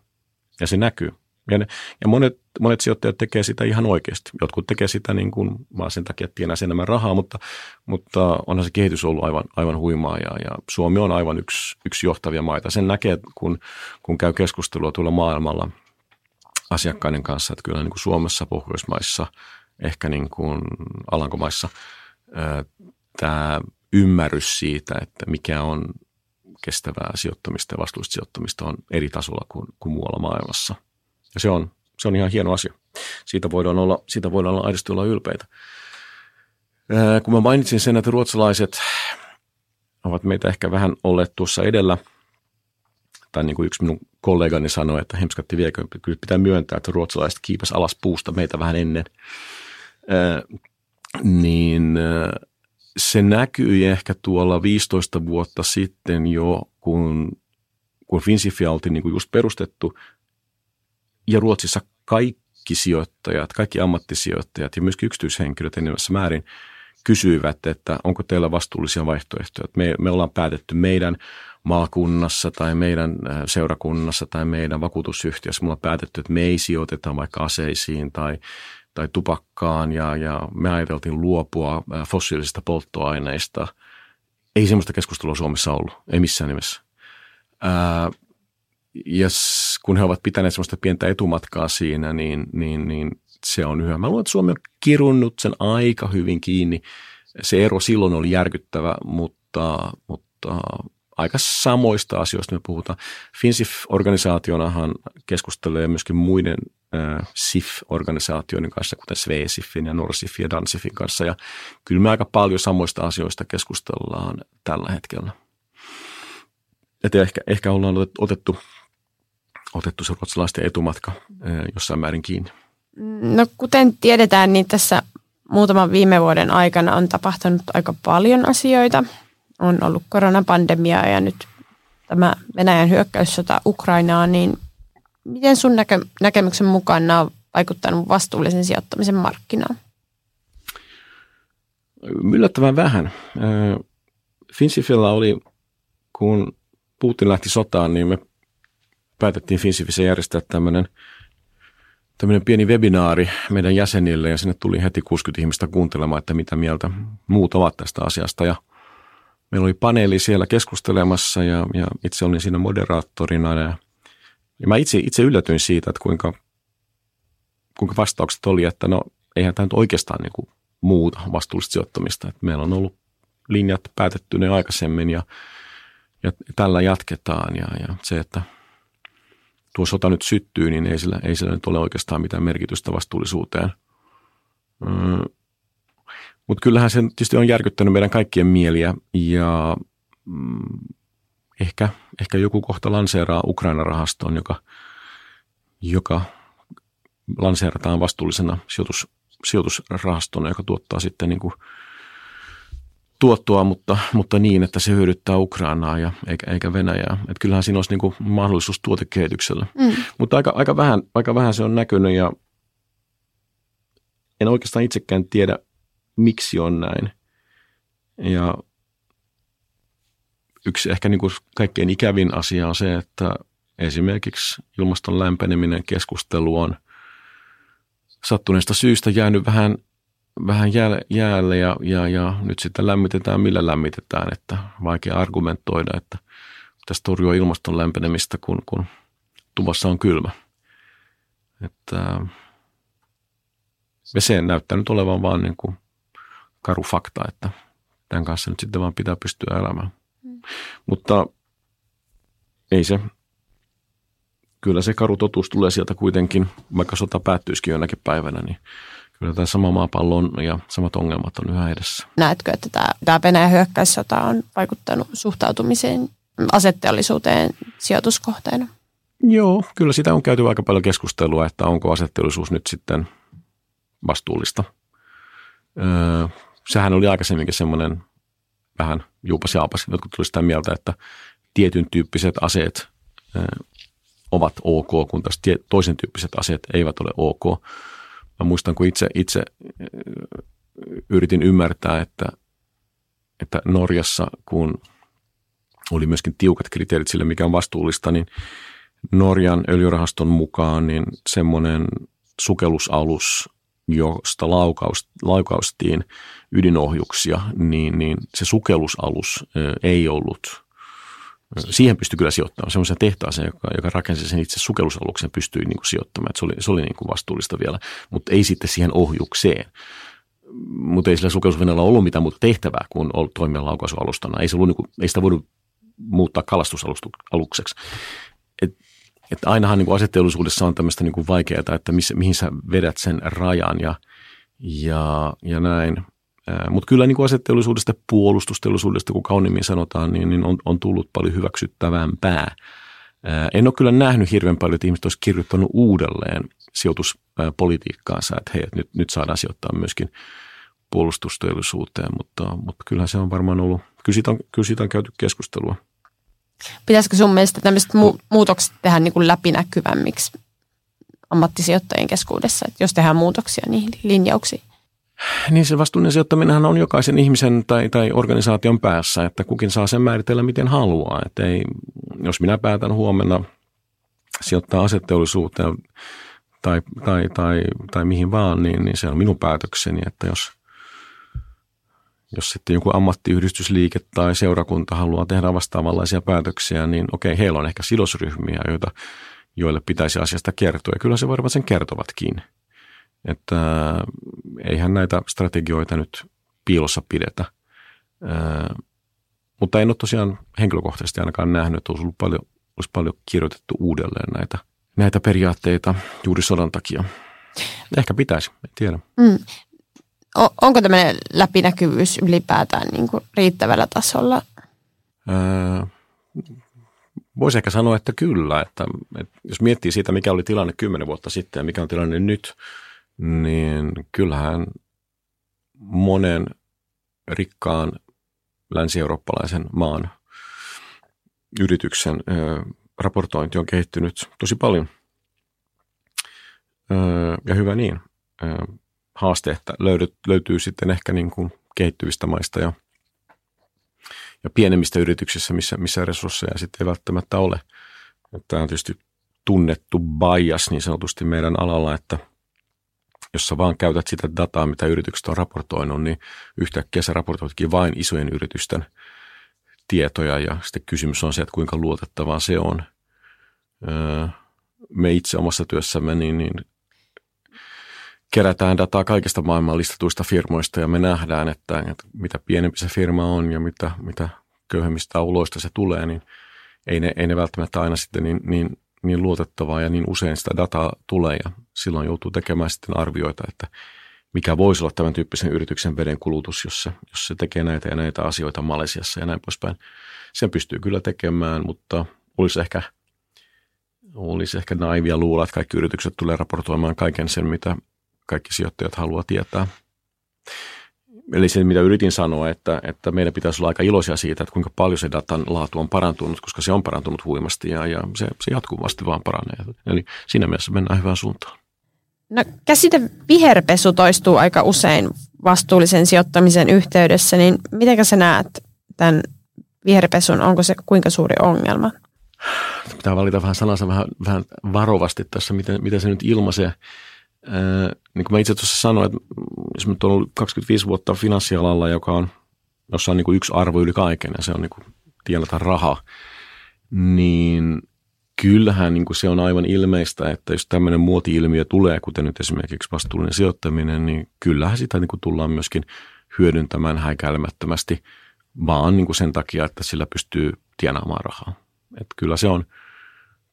Ja se näkyy. Ja, ne, ja monet, monet sijoittajat tekee sitä ihan oikeasti. Jotkut tekee sitä niin kuin vaan sen takia, että tienaa enemmän rahaa, mutta, mutta onhan se kehitys ollut aivan, aivan huimaa ja, ja Suomi on aivan yksi, yksi johtavia maita. Sen näkee, kun, kun käy keskustelua tuolla maailmalla asiakkaiden kanssa, että kyllä niin kuin Suomessa, Pohjoismaissa, ehkä niin kuin Alankomaissa tämä ymmärrys siitä, että mikä on kestävää sijoittamista ja vastuullista sijoittamista on eri tasolla kuin, kuin muualla maailmassa – ja se on, se on ihan hieno asia. Siitä voidaan olla, siitä voidaan olla aidosti olla ylpeitä. Ää, kun mä mainitsin sen, että ruotsalaiset ovat meitä ehkä vähän olleet tuossa edellä, tai niin kuin yksi minun kollegani sanoi, että hemskatti viekö, kyllä pitää myöntää, että ruotsalaiset kiipäs alas puusta meitä vähän ennen, ää, niin se näkyi ehkä tuolla 15 vuotta sitten jo, kun, kun Finsifia oltiin niin kuin just perustettu, ja Ruotsissa kaikki sijoittajat, kaikki ammattisijoittajat ja myös yksityishenkilöt enemmässä määrin kysyivät, että onko teillä vastuullisia vaihtoehtoja. Me, me ollaan päätetty meidän maakunnassa tai meidän äh, seurakunnassa tai meidän vakuutusyhtiössä, me ollaan päätetty, että me ei sijoiteta vaikka aseisiin tai, tai tupakkaan ja, ja me ajateltiin luopua äh, fossiilisista polttoaineista. Ei sellaista keskustelua Suomessa ollut, ei missään nimessä. Ää, ja kun he ovat pitäneet sellaista pientä etumatkaa siinä, niin, niin, niin se on yhä. Mä luulen, että Suomi on kirunnut sen aika hyvin kiinni. Se ero silloin oli järkyttävä, mutta, mutta aika samoista asioista me puhutaan. FinSIF-organisaationahan keskustelee myöskin muiden äh, SIF-organisaatioiden kanssa, kuten SVSIFin ja NorSIFin ja DANSIFin kanssa. Ja kyllä me aika paljon samoista asioista keskustellaan tällä hetkellä. että ehkä, ehkä ollaan otettu, otettu se ruotsalaisten etumatka jossain määrin kiinni. No kuten tiedetään, niin tässä muutaman viime vuoden aikana on tapahtunut aika paljon asioita. On ollut koronapandemia ja nyt tämä Venäjän hyökkäyssota Ukrainaan, niin miten sun näkö, näkemyksen mukaan nämä on vaikuttanut vastuullisen sijoittamisen markkinaan? Yllättävän vähän. Finsifilla oli, kun Putin lähti sotaan, niin me päätettiin Finsifissä järjestää tämmöinen tämmöinen pieni webinaari meidän jäsenille ja sinne tuli heti 60 ihmistä kuuntelemaan, että mitä mieltä muut ovat tästä asiasta. Ja meillä oli paneeli siellä keskustelemassa ja, ja itse olin siinä moderaattorina ja, ja mä itse, itse yllätyin siitä, että kuinka, kuinka vastaukset oli, että no eihän tämä nyt oikeastaan niin kuin muuta vastuullista sijoittamista. Että meillä on ollut linjat päätetty ne aikaisemmin ja, ja tällä jatketaan ja, ja se, että tuo sota nyt syttyy, niin ei sillä, ei sillä nyt ole oikeastaan mitään merkitystä vastuullisuuteen. Mm. Mutta kyllähän se tietysti on järkyttänyt meidän kaikkien mieliä ja mm, ehkä, ehkä joku kohta lanseeraa Ukraina-rahaston, joka, joka lanseerataan vastuullisena sijoitus, sijoitusrahastona, joka tuottaa sitten niin kuin tuottoa, mutta, mutta niin, että se hyödyttää Ukrainaa ja eikä, eikä Venäjää. Että kyllähän siinä olisi niin kuin mahdollisuus tuotekehitykselle. Mm. Mutta aika, aika, vähän, aika vähän se on näkynyt ja en oikeastaan itsekään tiedä, miksi on näin. Ja yksi ehkä niin kuin kaikkein ikävin asia on se, että esimerkiksi ilmaston lämpeneminen keskustelu on sattuneesta syystä jäänyt vähän, vähän jäälle, jäälle ja, ja, ja, nyt sitten lämmitetään millä lämmitetään, että vaikea argumentoida, että pitäisi torjua ilmaston lämpenemistä, kun, kun tuvassa on kylmä. Että ja se näyttää nyt olevan vaan niin kuin karu fakta, että tämän kanssa nyt sitten vaan pitää pystyä elämään. Mm. Mutta ei se, kyllä se karu totuus tulee sieltä kuitenkin, vaikka sota päättyisikin jonakin päivänä, niin kyllä tämä sama maapallo on ja samat ongelmat on yhä edessä. Näetkö, että tämä, tämä Venäjän hyökkäyssota on vaikuttanut suhtautumiseen asetteollisuuteen sijoituskohteena? Joo, kyllä sitä on käyty aika paljon keskustelua, että onko asetteollisuus nyt sitten vastuullista. Öö, sehän oli aikaisemminkin semmoinen vähän juupas jaapas. Jotkut tuli sitä mieltä, että tietyn tyyppiset aseet öö, ovat ok, kun taas toisen tyyppiset aseet eivät ole ok. Mä muistan, kun itse, itse yritin ymmärtää, että, että Norjassa, kun oli myöskin tiukat kriteerit sille, mikä on vastuullista, niin Norjan öljyrahaston mukaan niin semmoinen sukellusalus, josta laukaus, laukaustiin ydinohjuksia, niin, niin se sukellusalus ei ollut Siihen pystyi kyllä sijoittamaan. Semmoisen tehtaaseen, joka, joka rakensi sen itse sukellusaluksen, pystyi niin kuin sijoittamaan. Että se oli, se oli niin kuin vastuullista vielä, mutta ei sitten siihen ohjukseen. Mutta ei sillä sukellusveneellä ollut mitään muuta tehtävää kuin toimia laukaisualustana. Ei, se ollut niin kuin, ei sitä voinut muuttaa kalastusalukseksi. Et, et ainahan niin kuin aseteollisuudessa on tämmöistä niin kuin vaikeaa, että missä, mihin sä vedät sen rajan ja, ja, ja näin – mutta kyllä niin kuin aseteollisuudesta, puolustusteollisuudesta, kun kauniimmin sanotaan, niin, niin on, on tullut paljon hyväksyttävämpää. En ole kyllä nähnyt hirveän paljon, että ihmiset olisi kirjoittanut uudelleen sijoituspolitiikkaansa, että hei, että nyt, nyt saadaan sijoittaa myöskin puolustusteollisuuteen, mutta, mutta kyllähän se on varmaan ollut, kyllä siitä on, kyllä siitä on käyty keskustelua. Pitäisikö sun mielestä tämmöiset mu- muutokset tehdä niin kuin läpinäkyvämmiksi ammattisijoittajien keskuudessa, että jos tehdään muutoksia niihin linjauksiin? Niin se vastuullinen sijoittaminen on jokaisen ihmisen tai, tai organisaation päässä, että kukin saa sen määritellä miten haluaa. Että ei, jos minä päätän huomenna sijoittaa asetteollisuuteen tai, tai, tai, tai mihin vaan, niin, niin se on minun päätökseni, että jos, jos sitten joku ammattiyhdistysliike tai seurakunta haluaa tehdä vastaavanlaisia päätöksiä, niin okei, heillä on ehkä sidosryhmiä, joita, joille pitäisi asiasta kertoa. Ja kyllä se varmaan sen kertovatkin. Että äh, eihän näitä strategioita nyt piilossa pidetä. Äh, mutta en ole tosiaan henkilökohtaisesti ainakaan nähnyt, että olisi, ollut paljon, olisi paljon kirjoitettu uudelleen näitä, näitä periaatteita juuri sodan takia. Ehkä pitäisi, en tiedä. Mm. onko tämmöinen läpinäkyvyys ylipäätään niin kuin riittävällä tasolla? Öö, Voisi ehkä sanoa, että kyllä. Että, että jos miettii siitä, mikä oli tilanne kymmenen vuotta sitten ja mikä on tilanne nyt, niin kyllähän monen rikkaan länsi-eurooppalaisen maan yrityksen raportointi on kehittynyt tosi paljon. Ja hyvä niin. Ö, haaste että löydy, löytyy sitten ehkä niin kuin kehittyvistä maista ja, ja pienemmistä yrityksissä, missä, missä resursseja sitten ei välttämättä ole. Tämä on tietysti tunnettu bias niin sanotusti meidän alalla, että jos sä vaan käytät sitä dataa, mitä yritykset on raportoinut, niin yhtäkkiä sä raportoitkin vain isojen yritysten tietoja ja sitten kysymys on se, että kuinka luotettavaa se on. Me itse omassa työssämme niin, niin kerätään dataa kaikista maailman listatuista firmoista ja me nähdään, että, että mitä pienempi se firma on ja mitä, mitä köyhemmistä uloista se tulee, niin ei ne, ei ne välttämättä aina sitten niin, niin, niin luotettavaa ja niin usein sitä dataa tulee ja silloin joutuu tekemään sitten arvioita, että mikä voisi olla tämän tyyppisen yrityksen veden kulutus, jos se, jos se tekee näitä ja näitä asioita Malesiassa ja näin poispäin. Sen pystyy kyllä tekemään, mutta olisi ehkä, olisi ehkä naivia luulla, että kaikki yritykset tulee raportoimaan kaiken sen, mitä, kaikki sijoittajat haluaa tietää. Eli se, mitä yritin sanoa, että, että meidän pitäisi olla aika iloisia siitä, että kuinka paljon se datan laatu on parantunut, koska se on parantunut huimasti ja, ja se, se jatkuvasti vaan paranee. Eli siinä mielessä mennään hyvään suuntaan. No, käsite viherpesu toistuu aika usein vastuullisen sijoittamisen yhteydessä, niin miten sä näet tämän viherpesun, onko se kuinka suuri ongelma? Pitää valita vähän sanansa vähän, vähän varovasti tässä, miten, miten se nyt ilmaisee niin kuin mä itse tuossa sanoin, että jos nyt on ollut 25 vuotta finanssialalla, joka on, jossa on niin kuin yksi arvo yli kaiken ja se on niin kuin tienata rahaa, niin kyllähän niin kuin se on aivan ilmeistä, että jos tämmöinen muoti-ilmiö tulee, kuten nyt esimerkiksi vastuullinen sijoittaminen, niin kyllähän sitä niin kuin tullaan myöskin hyödyntämään häikäilemättömästi, vaan niin kuin sen takia, että sillä pystyy tienaamaan rahaa. Että kyllä se on,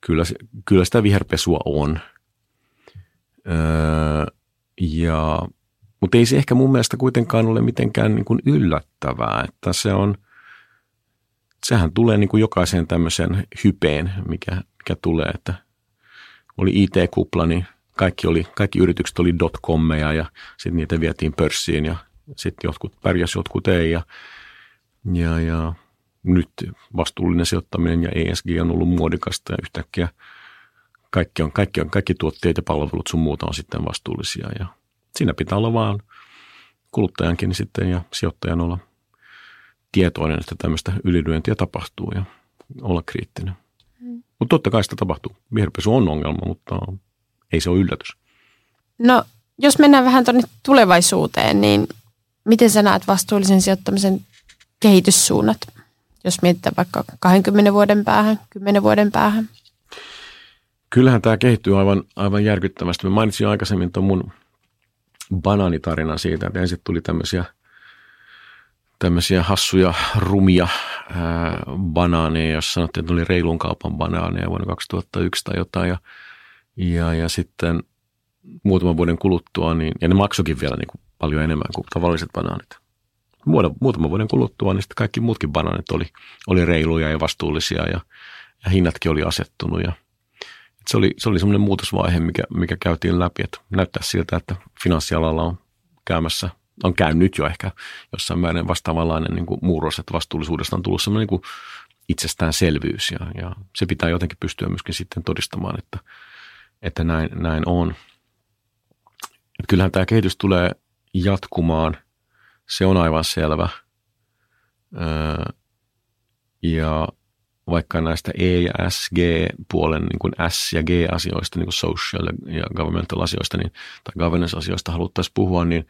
kyllä, kyllä sitä viherpesua on – Öö, ja, mutta ei se ehkä mun mielestä kuitenkaan ole mitenkään niin kuin yllättävää, että se on, sehän tulee niin kuin jokaiseen tämmöiseen hypeen, mikä, mikä tulee, että oli IT-kupla, niin kaikki, oli, kaikki yritykset oli dotcommeja ja sitten niitä vietiin pörssiin ja sitten jotkut pärjäs, jotkut ei ja, ja, ja nyt vastuullinen sijoittaminen ja ESG on ollut muodikasta ja yhtäkkiä – kaikki, on, kaikki, on, kaikki tuotteet ja palvelut sun muuta on sitten vastuullisia. Ja siinä pitää olla vaan kuluttajankin sitten ja sijoittajan olla tietoinen, että tämmöistä ylilyöntiä tapahtuu ja olla kriittinen. Mm. Mutta totta kai sitä tapahtuu. Viherpesu on ongelma, mutta ei se ole yllätys. No, jos mennään vähän tuonne tulevaisuuteen, niin miten sä näet vastuullisen sijoittamisen kehityssuunnat, jos mietitään vaikka 20 vuoden päähän, 10 vuoden päähän? Kyllähän tämä kehittyy aivan, aivan järkyttävästi. Mä mainitsin aikaisemmin tuon mun banaanitarinan siitä, että ensin tuli tämmöisiä, tämmöisiä hassuja, rumia ää, banaaneja, jos sanottiin, että oli reilun kaupan banaaneja vuonna 2001 tai jotain. Ja, ja, ja sitten muutaman vuoden kuluttua, niin, ja ne maksokin vielä niin kuin paljon enemmän kuin tavalliset banaanit. Muutaman vuoden kuluttua, niin sitten kaikki muutkin banaanit oli, oli reiluja ja vastuullisia ja, ja hinnatkin oli asettunut ja – se oli, se oli semmoinen muutosvaihe, mikä, mikä käytiin läpi, että näyttää siltä, että finanssialalla on käymässä, on käynyt jo ehkä jossain määrin vastaavanlainen niin kuin muuros, että vastuullisuudesta on tullut semmoinen niin kuin itsestäänselvyys ja, ja se pitää jotenkin pystyä myöskin sitten todistamaan, että, että näin, näin on. Kyllähän tämä kehitys tulee jatkumaan, se on aivan selvä. Öö, ja vaikka näistä E- ja S-G-puolen niin kuin S- ja G-asioista, niin kuin social ja governmental asioista, niin, tai governance-asioista haluttaisiin puhua, niin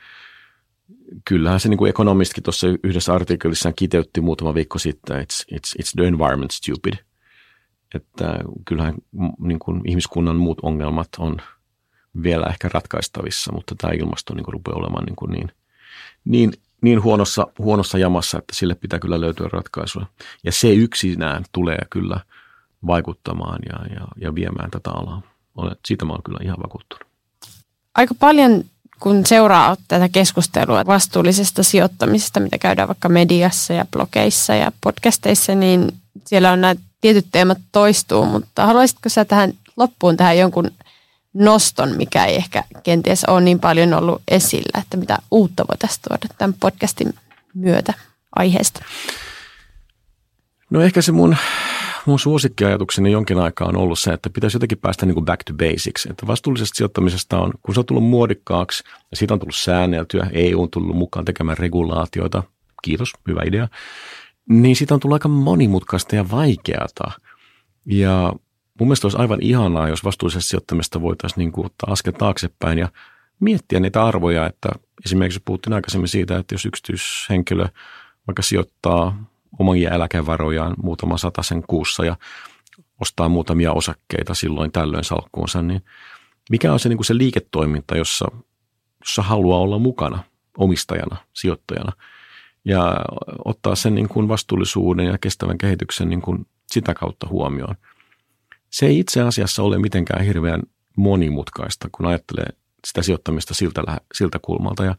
kyllähän se niin kuin ekonomistkin tuossa yhdessä artikkelissaan kiteytti muutama viikko sitten, it's, it's, it's the environment stupid. Että kyllähän niin kuin ihmiskunnan muut ongelmat on vielä ehkä ratkaistavissa, mutta tämä ilmasto niin kuin rupeaa olemaan niin, kuin niin, niin niin huonossa, huonossa jamassa, että sille pitää kyllä löytyä ratkaisuja. Ja se yksinään tulee kyllä vaikuttamaan ja, ja, ja viemään tätä alaa. Olen, siitä mä olen kyllä ihan vakuuttunut. Aika paljon, kun seuraa tätä keskustelua vastuullisesta sijoittamisesta, mitä käydään vaikka mediassa ja blogeissa ja podcasteissa, niin siellä on näitä tietyt teemat toistuu, mutta haluaisitko sä tähän loppuun tähän jonkun noston, mikä ei ehkä kenties ole niin paljon ollut esillä, että mitä uutta voitaisiin tuoda tämän podcastin myötä aiheesta? No ehkä se mun, mun suosikkiajatukseni jonkin aikaa on ollut se, että pitäisi jotenkin päästä niin kuin back to basics. Että vastuullisesta sijoittamisesta on, kun se on tullut muodikkaaksi ja siitä on tullut säänneltyä, EU on tullut mukaan tekemään regulaatioita, kiitos, hyvä idea, niin siitä on tullut aika monimutkaista ja vaikeata. Ja mun mielestä olisi aivan ihanaa, jos vastuullisesta sijoittamista voitaisiin niin kuin ottaa askel taaksepäin ja miettiä niitä arvoja, että esimerkiksi puhuttiin aikaisemmin siitä, että jos yksityishenkilö vaikka sijoittaa omia eläkevarojaan muutama sen kuussa ja ostaa muutamia osakkeita silloin tällöin salkkuunsa, niin mikä on se, niin kuin se liiketoiminta, jossa, jossa haluaa olla mukana omistajana, sijoittajana ja ottaa sen niin kuin vastuullisuuden ja kestävän kehityksen niin kuin sitä kautta huomioon. Se ei itse asiassa ole mitenkään hirveän monimutkaista, kun ajattelee sitä sijoittamista siltä, siltä kulmalta. Ja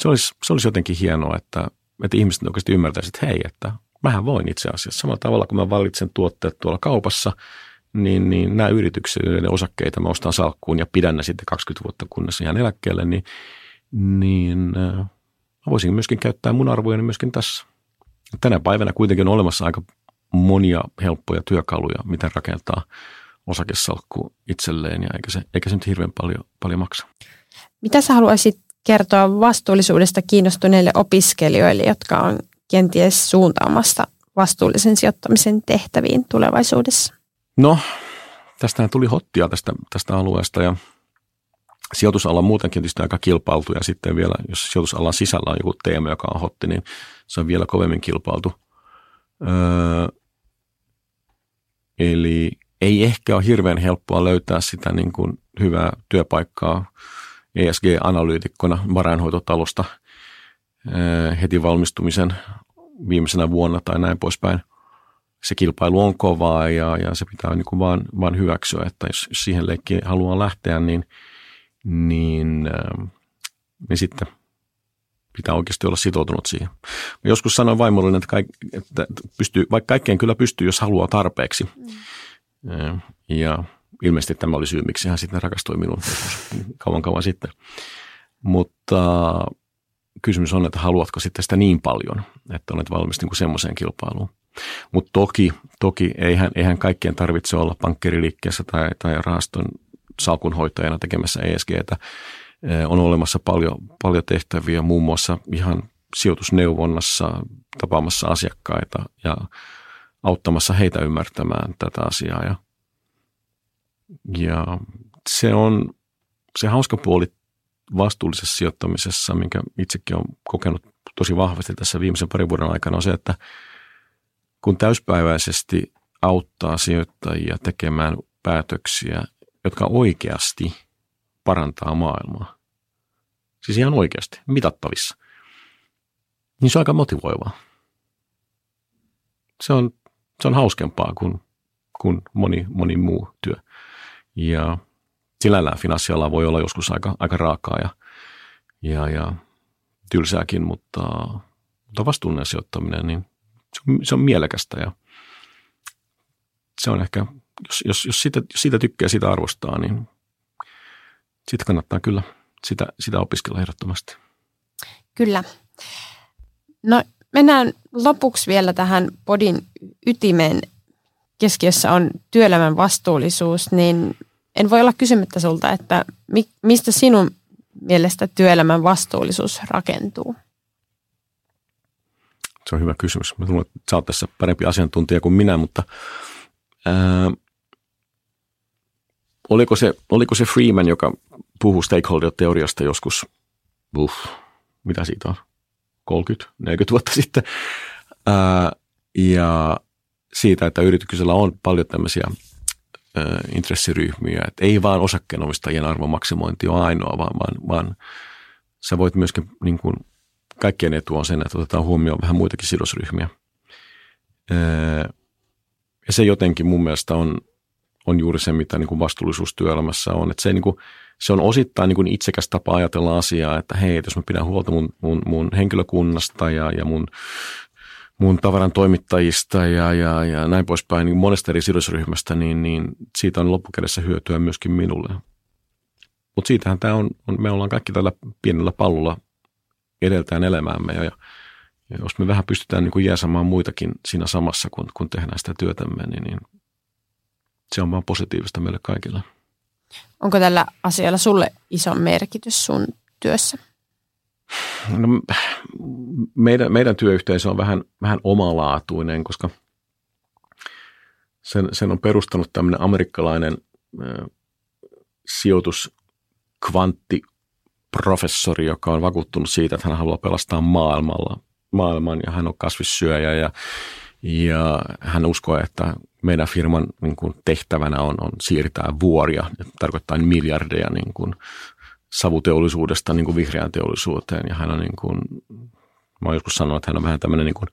se olisi, se olisi jotenkin hienoa, että että ihmiset oikeasti ymmärtäisivät, että hei, että mähän voin itse asiassa. Samalla tavalla kuin mä valitsen tuotteet tuolla kaupassa, niin, niin nämä yritykset, joiden osakkeita mä ostan salkkuun ja pidän ne sitten 20 vuotta kunnes ihan eläkkeelle, niin, niin äh, voisin myöskin käyttää mun arvojeni myöskin tässä. Tänä päivänä kuitenkin on olemassa aika monia helppoja työkaluja, miten rakentaa osakesalkku itselleen ja eikä se, eikä se nyt hirveän paljon, paljon maksa. Mitä sä haluaisit kertoa vastuullisuudesta kiinnostuneille opiskelijoille, jotka on kenties suuntaamassa vastuullisen sijoittamisen tehtäviin tulevaisuudessa? No, tästähän tuli hottia tästä, tästä alueesta ja sijoitusala on muutenkin tietysti aika kilpailtu ja sitten vielä, jos sijoitusalan sisällä on joku teema, joka on hotti, niin se on vielä kovemmin kilpailtu. Öö, eli ei ehkä ole hirveän helppoa löytää sitä niin kuin hyvää työpaikkaa ESG-analyytikkona varainhoitotalosta eh, heti valmistumisen viimeisenä vuonna tai näin poispäin. Se kilpailu on kovaa ja, ja se pitää niin kuin vaan, vaan hyväksyä, että jos, siihen leikkiin haluaa lähteä, niin, niin, eh, niin sitten pitää oikeasti olla sitoutunut siihen. Joskus sanoin vaimolle, että, kaik, että pystyy, vaikka kaikkeen kyllä pystyy, jos haluaa tarpeeksi. Mm. Ja ilmeisesti tämä oli syy, miksi hän sitten rakastui minuun kauan kauan sitten. Mutta kysymys on, että haluatko sitten sitä niin paljon, että olet valmis niin kuin semmoiseen kilpailuun. Mutta toki, toki eihän, eihän kaikkien tarvitse olla pankkeriliikkeessä tai, tai rahaston salkunhoitajana tekemässä ESGtä. On olemassa paljon, paljon tehtäviä muun muassa ihan sijoitusneuvonnassa, tapaamassa asiakkaita ja auttamassa heitä ymmärtämään tätä asiaa. Ja ja se on se hauska puoli vastuullisessa sijoittamisessa, minkä itsekin olen kokenut tosi vahvasti tässä viimeisen parin vuoden aikana, on se, että kun täyspäiväisesti auttaa sijoittajia tekemään päätöksiä, jotka oikeasti parantaa maailmaa, siis ihan oikeasti, mitattavissa, niin se on aika motivoivaa. Se on, se on hauskempaa kuin, kuin moni, moni muu työ. Ja sinällään finanssiala voi olla joskus aika, aika raakaa ja, ja, ja tylsääkin, mutta, mutta vastuullinen sijoittaminen, niin se on, se on mielekästä ja se on ehkä, jos, jos, jos, siitä, jos siitä tykkää, sitä arvostaa, niin siitä kannattaa kyllä sitä, sitä opiskella ehdottomasti. Kyllä. No mennään lopuksi vielä tähän podin ytimeen. Keskiössä on työelämän vastuullisuus, niin en voi olla kysymättä sulta, että mi, mistä sinun mielestä työelämän vastuullisuus rakentuu? Se on hyvä kysymys. Mä luulen, että sä oot tässä parempi asiantuntija kuin minä, mutta ää, oliko, se, oliko se Freeman, joka puhuu stakeholder-teoriasta joskus, uff, mitä siitä on, 30, 40 vuotta sitten, ää, ja siitä, että yrityksellä on paljon tämmöisiä intressiryhmiä. Et ei vaan osakkeenomistajien arvon maksimointi ole ainoa, vaan, vaan, vaan sä voit myöskin, niin kuin, kaikkien etu on sen, että otetaan huomioon vähän muitakin sidosryhmiä. Ja se jotenkin mun mielestä on, on juuri se, mitä niin kuin vastuullisuus työelämässä on. Että se, niin kuin, se on osittain niin kuin itsekäs tapa ajatella asiaa, että hei, jos mä pidän huolta mun, mun, mun henkilökunnasta ja, ja mun mun tavaran toimittajista ja, ja, ja näin poispäin, niin monesta eri sidosryhmästä, niin, niin siitä on loppukädessä hyötyä myöskin minulle. Mutta siitähän tämä on, on, me ollaan kaikki tällä pienellä pallolla edeltään elämäämme ja, ja jos me vähän pystytään niin jääsämään muitakin siinä samassa, kun, kun tehdään sitä työtämme, niin, niin se on vaan positiivista meille kaikille. Onko tällä asialla sulle iso merkitys sun työssä? No, meidän, meidän työyhteisö on vähän, vähän omalaatuinen, koska sen, sen on perustanut tämmöinen amerikkalainen äh, sijoituskvanttiprofessori, joka on vakuuttunut siitä, että hän haluaa pelastaa maailmalla, maailman ja hän on kasvissyöjä ja, ja hän uskoo, että meidän firman niin kuin tehtävänä on, on siirtää vuoria, tarkoittaa miljardeja niin kuin savuteollisuudesta niin kuin vihreään teollisuuteen. Ja hän on niin kuin, mä oon joskus sanonut, että hän on vähän tämmöinen niin kuin,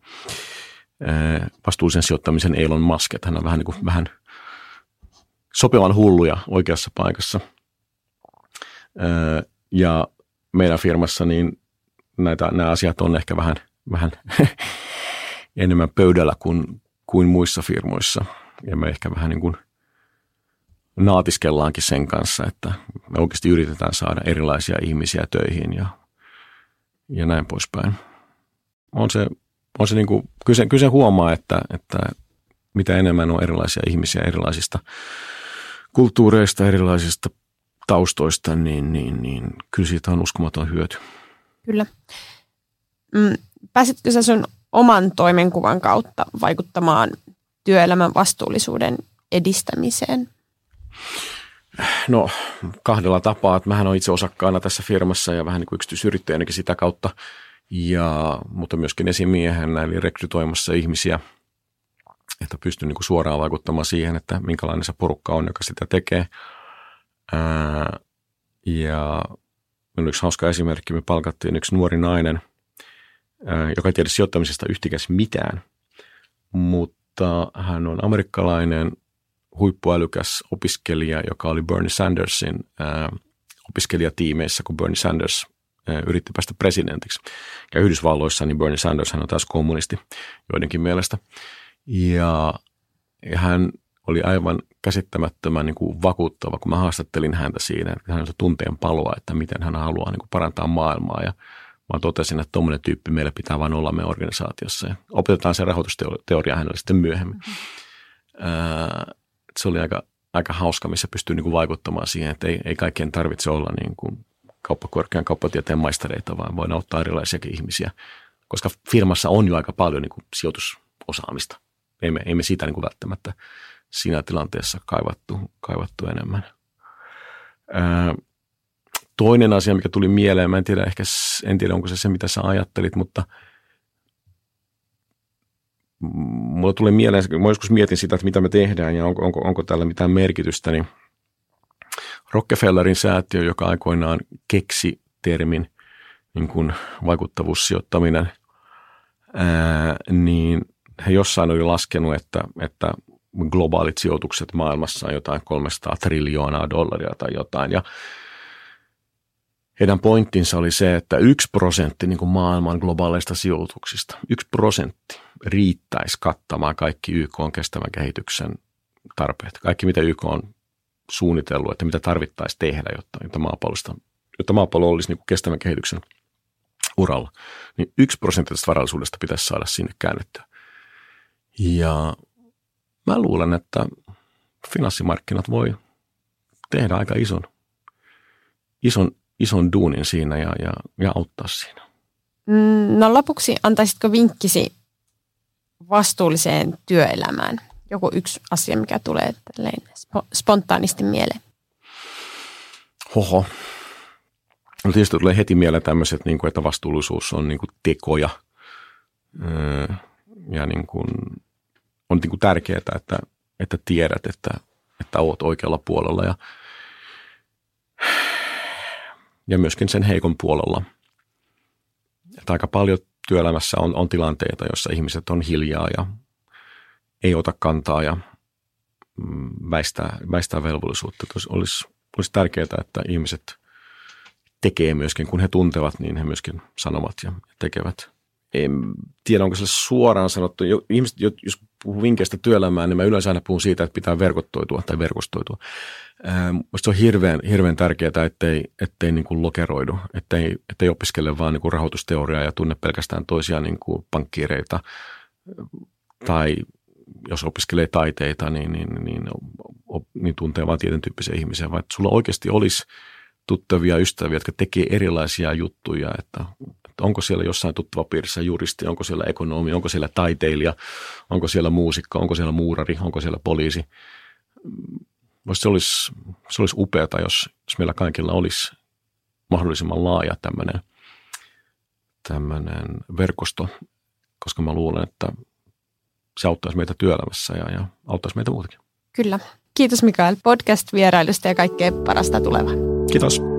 vastuullisen sijoittamisen Elon Musk, että hän on vähän, niin kuin, vähän sopivan hulluja oikeassa paikassa. Ja meidän firmassa niin näitä, nämä asiat on ehkä vähän, vähän enemmän pöydällä kuin, kuin muissa firmoissa. Ja me ehkä vähän niin kuin naatiskellaankin sen kanssa, että me oikeasti yritetään saada erilaisia ihmisiä töihin ja, ja näin poispäin. On se, on se niin kuin, kyllä, se, kyllä se huomaa, että, että mitä enemmän on erilaisia ihmisiä erilaisista kulttuureista, erilaisista taustoista, niin, niin, niin kyllä siitä on uskomaton hyöty. Kyllä. Mm, pääsitkö sä sun oman toimenkuvan kautta vaikuttamaan työelämän vastuullisuuden edistämiseen? No kahdella tapaa. Että mähän olen itse osakkaana tässä firmassa ja vähän niin kuin yksityisyrittäjänäkin sitä kautta. Ja, mutta myöskin esimiehenä eli rekrytoimassa ihmisiä, että pystyn niin kuin suoraan vaikuttamaan siihen, että minkälainen se porukka on, joka sitä tekee. Ää, ja yksi hauska esimerkki. Me palkattiin yksi nuori nainen, joka ei tiedä sijoittamisesta yhtikäs mitään, mutta hän on amerikkalainen huippuälykäs opiskelija, joka oli Bernie Sandersin opiskelijatiimeissä, kun Bernie Sanders yritti päästä presidentiksi. Ja Yhdysvalloissa niin Bernie Sanders hän on taas kommunisti joidenkin mielestä. Ja, ja hän oli aivan käsittämättömän niin kuin vakuuttava, kun mä haastattelin häntä siinä, että hän on tunteen paloa, että miten hän haluaa niin kuin parantaa maailmaa. Ja mä totesin, että tuommoinen tyyppi meillä pitää vain olla meidän organisaatiossa. Ja opetetaan se rahoitusteoria hänelle sitten myöhemmin. Mm-hmm se oli aika, aika hauska, missä pystyy niin kuin vaikuttamaan siihen, että ei, ei kaikkien tarvitse olla niin kuin kauppakorkean kauppatieteen maistereita, vaan voidaan ottaa erilaisiakin ihmisiä, koska firmassa on jo aika paljon niin kuin sijoitusosaamista. Ei me, ei me siitä niin kuin välttämättä siinä tilanteessa kaivattu, kaivattu enemmän. Ää, toinen asia, mikä tuli mieleen, mä en tiedä, ehkä, en tiedä onko se se, mitä sä ajattelit, mutta – mulla tulee mieleen, mä joskus mietin sitä, että mitä me tehdään ja onko, onko, onko tällä mitään merkitystä, niin Rockefellerin säätiö, joka aikoinaan keksi termin niin kuin vaikuttavuussijoittaminen, ää, niin he jossain oli laskenut, että, että globaalit sijoitukset maailmassa on jotain 300 triljoonaa dollaria tai jotain. Ja heidän pointtinsa oli se, että yksi prosentti niin kuin maailman globaaleista sijoituksista, yksi prosentti riittäisi kattamaan kaikki YK on kestävän kehityksen tarpeet. Kaikki, mitä YK on suunnitellut, että mitä tarvittaisiin tehdä, jotta, jotta, maapallosta, jotta maapallo olisi niin kuin kestävän kehityksen uralla. Niin yksi prosentti tästä varallisuudesta pitäisi saada sinne käännettyä. Ja mä luulen, että finanssimarkkinat voi tehdä aika ison, ison ison duunin siinä ja, ja, ja auttaa siinä. Mm, no lopuksi antaisitko vinkkisi vastuulliseen työelämään? Joku yksi asia, mikä tulee spontaanisti mieleen. Hoho. No tietysti tulee heti mieleen tämmöiset, niin kuin, että vastuullisuus on niin kuin tekoja. Öö, ja niin kuin, on niin kuin tärkeää, että, että tiedät, että, että olet oikealla puolella. Ja ja myöskin sen heikon puolella. Että aika paljon työelämässä on, on tilanteita, joissa ihmiset on hiljaa ja ei ota kantaa ja mm, väistää, väistää velvollisuutta. Olisi, olisi tärkeää, että ihmiset tekee myöskin, kun he tuntevat, niin he myöskin sanovat ja tekevät. En tiedä, onko se suoraan sanottu. Ihmiset, jos puhuu vinkkeistä työelämään, niin mä yleensä aina puhun siitä, että pitää verkottoitua tai verkostoitua. Minusta on hirveän, hirveän tärkeää, ettei, ettei niin kuin lokeroidu, ettei, ettei opiskele vaan niin kuin rahoitusteoriaa ja tunne pelkästään toisia niin kuin pankkiireita tai jos opiskelee taiteita, niin, niin, niin, niin tuntee vain tietyn tyyppisiä ihmisiä, vaan että sulla oikeasti olisi tuttavia ystäviä, jotka tekee erilaisia juttuja, että onko siellä jossain tuttava piirissä juristi, onko siellä ekonomi, onko siellä taiteilija, onko siellä muusikko, onko siellä muurari, onko siellä poliisi. Voisi se olisi, se olisi upeata, jos, jos meillä kaikilla olisi mahdollisimman laaja tämmöinen, tämmöinen verkosto, koska mä luulen, että se auttaisi meitä työelämässä ja, ja auttaisi meitä muutakin. Kyllä. Kiitos Mikael podcast-vierailusta ja kaikkea parasta tulevaa. Kiitos.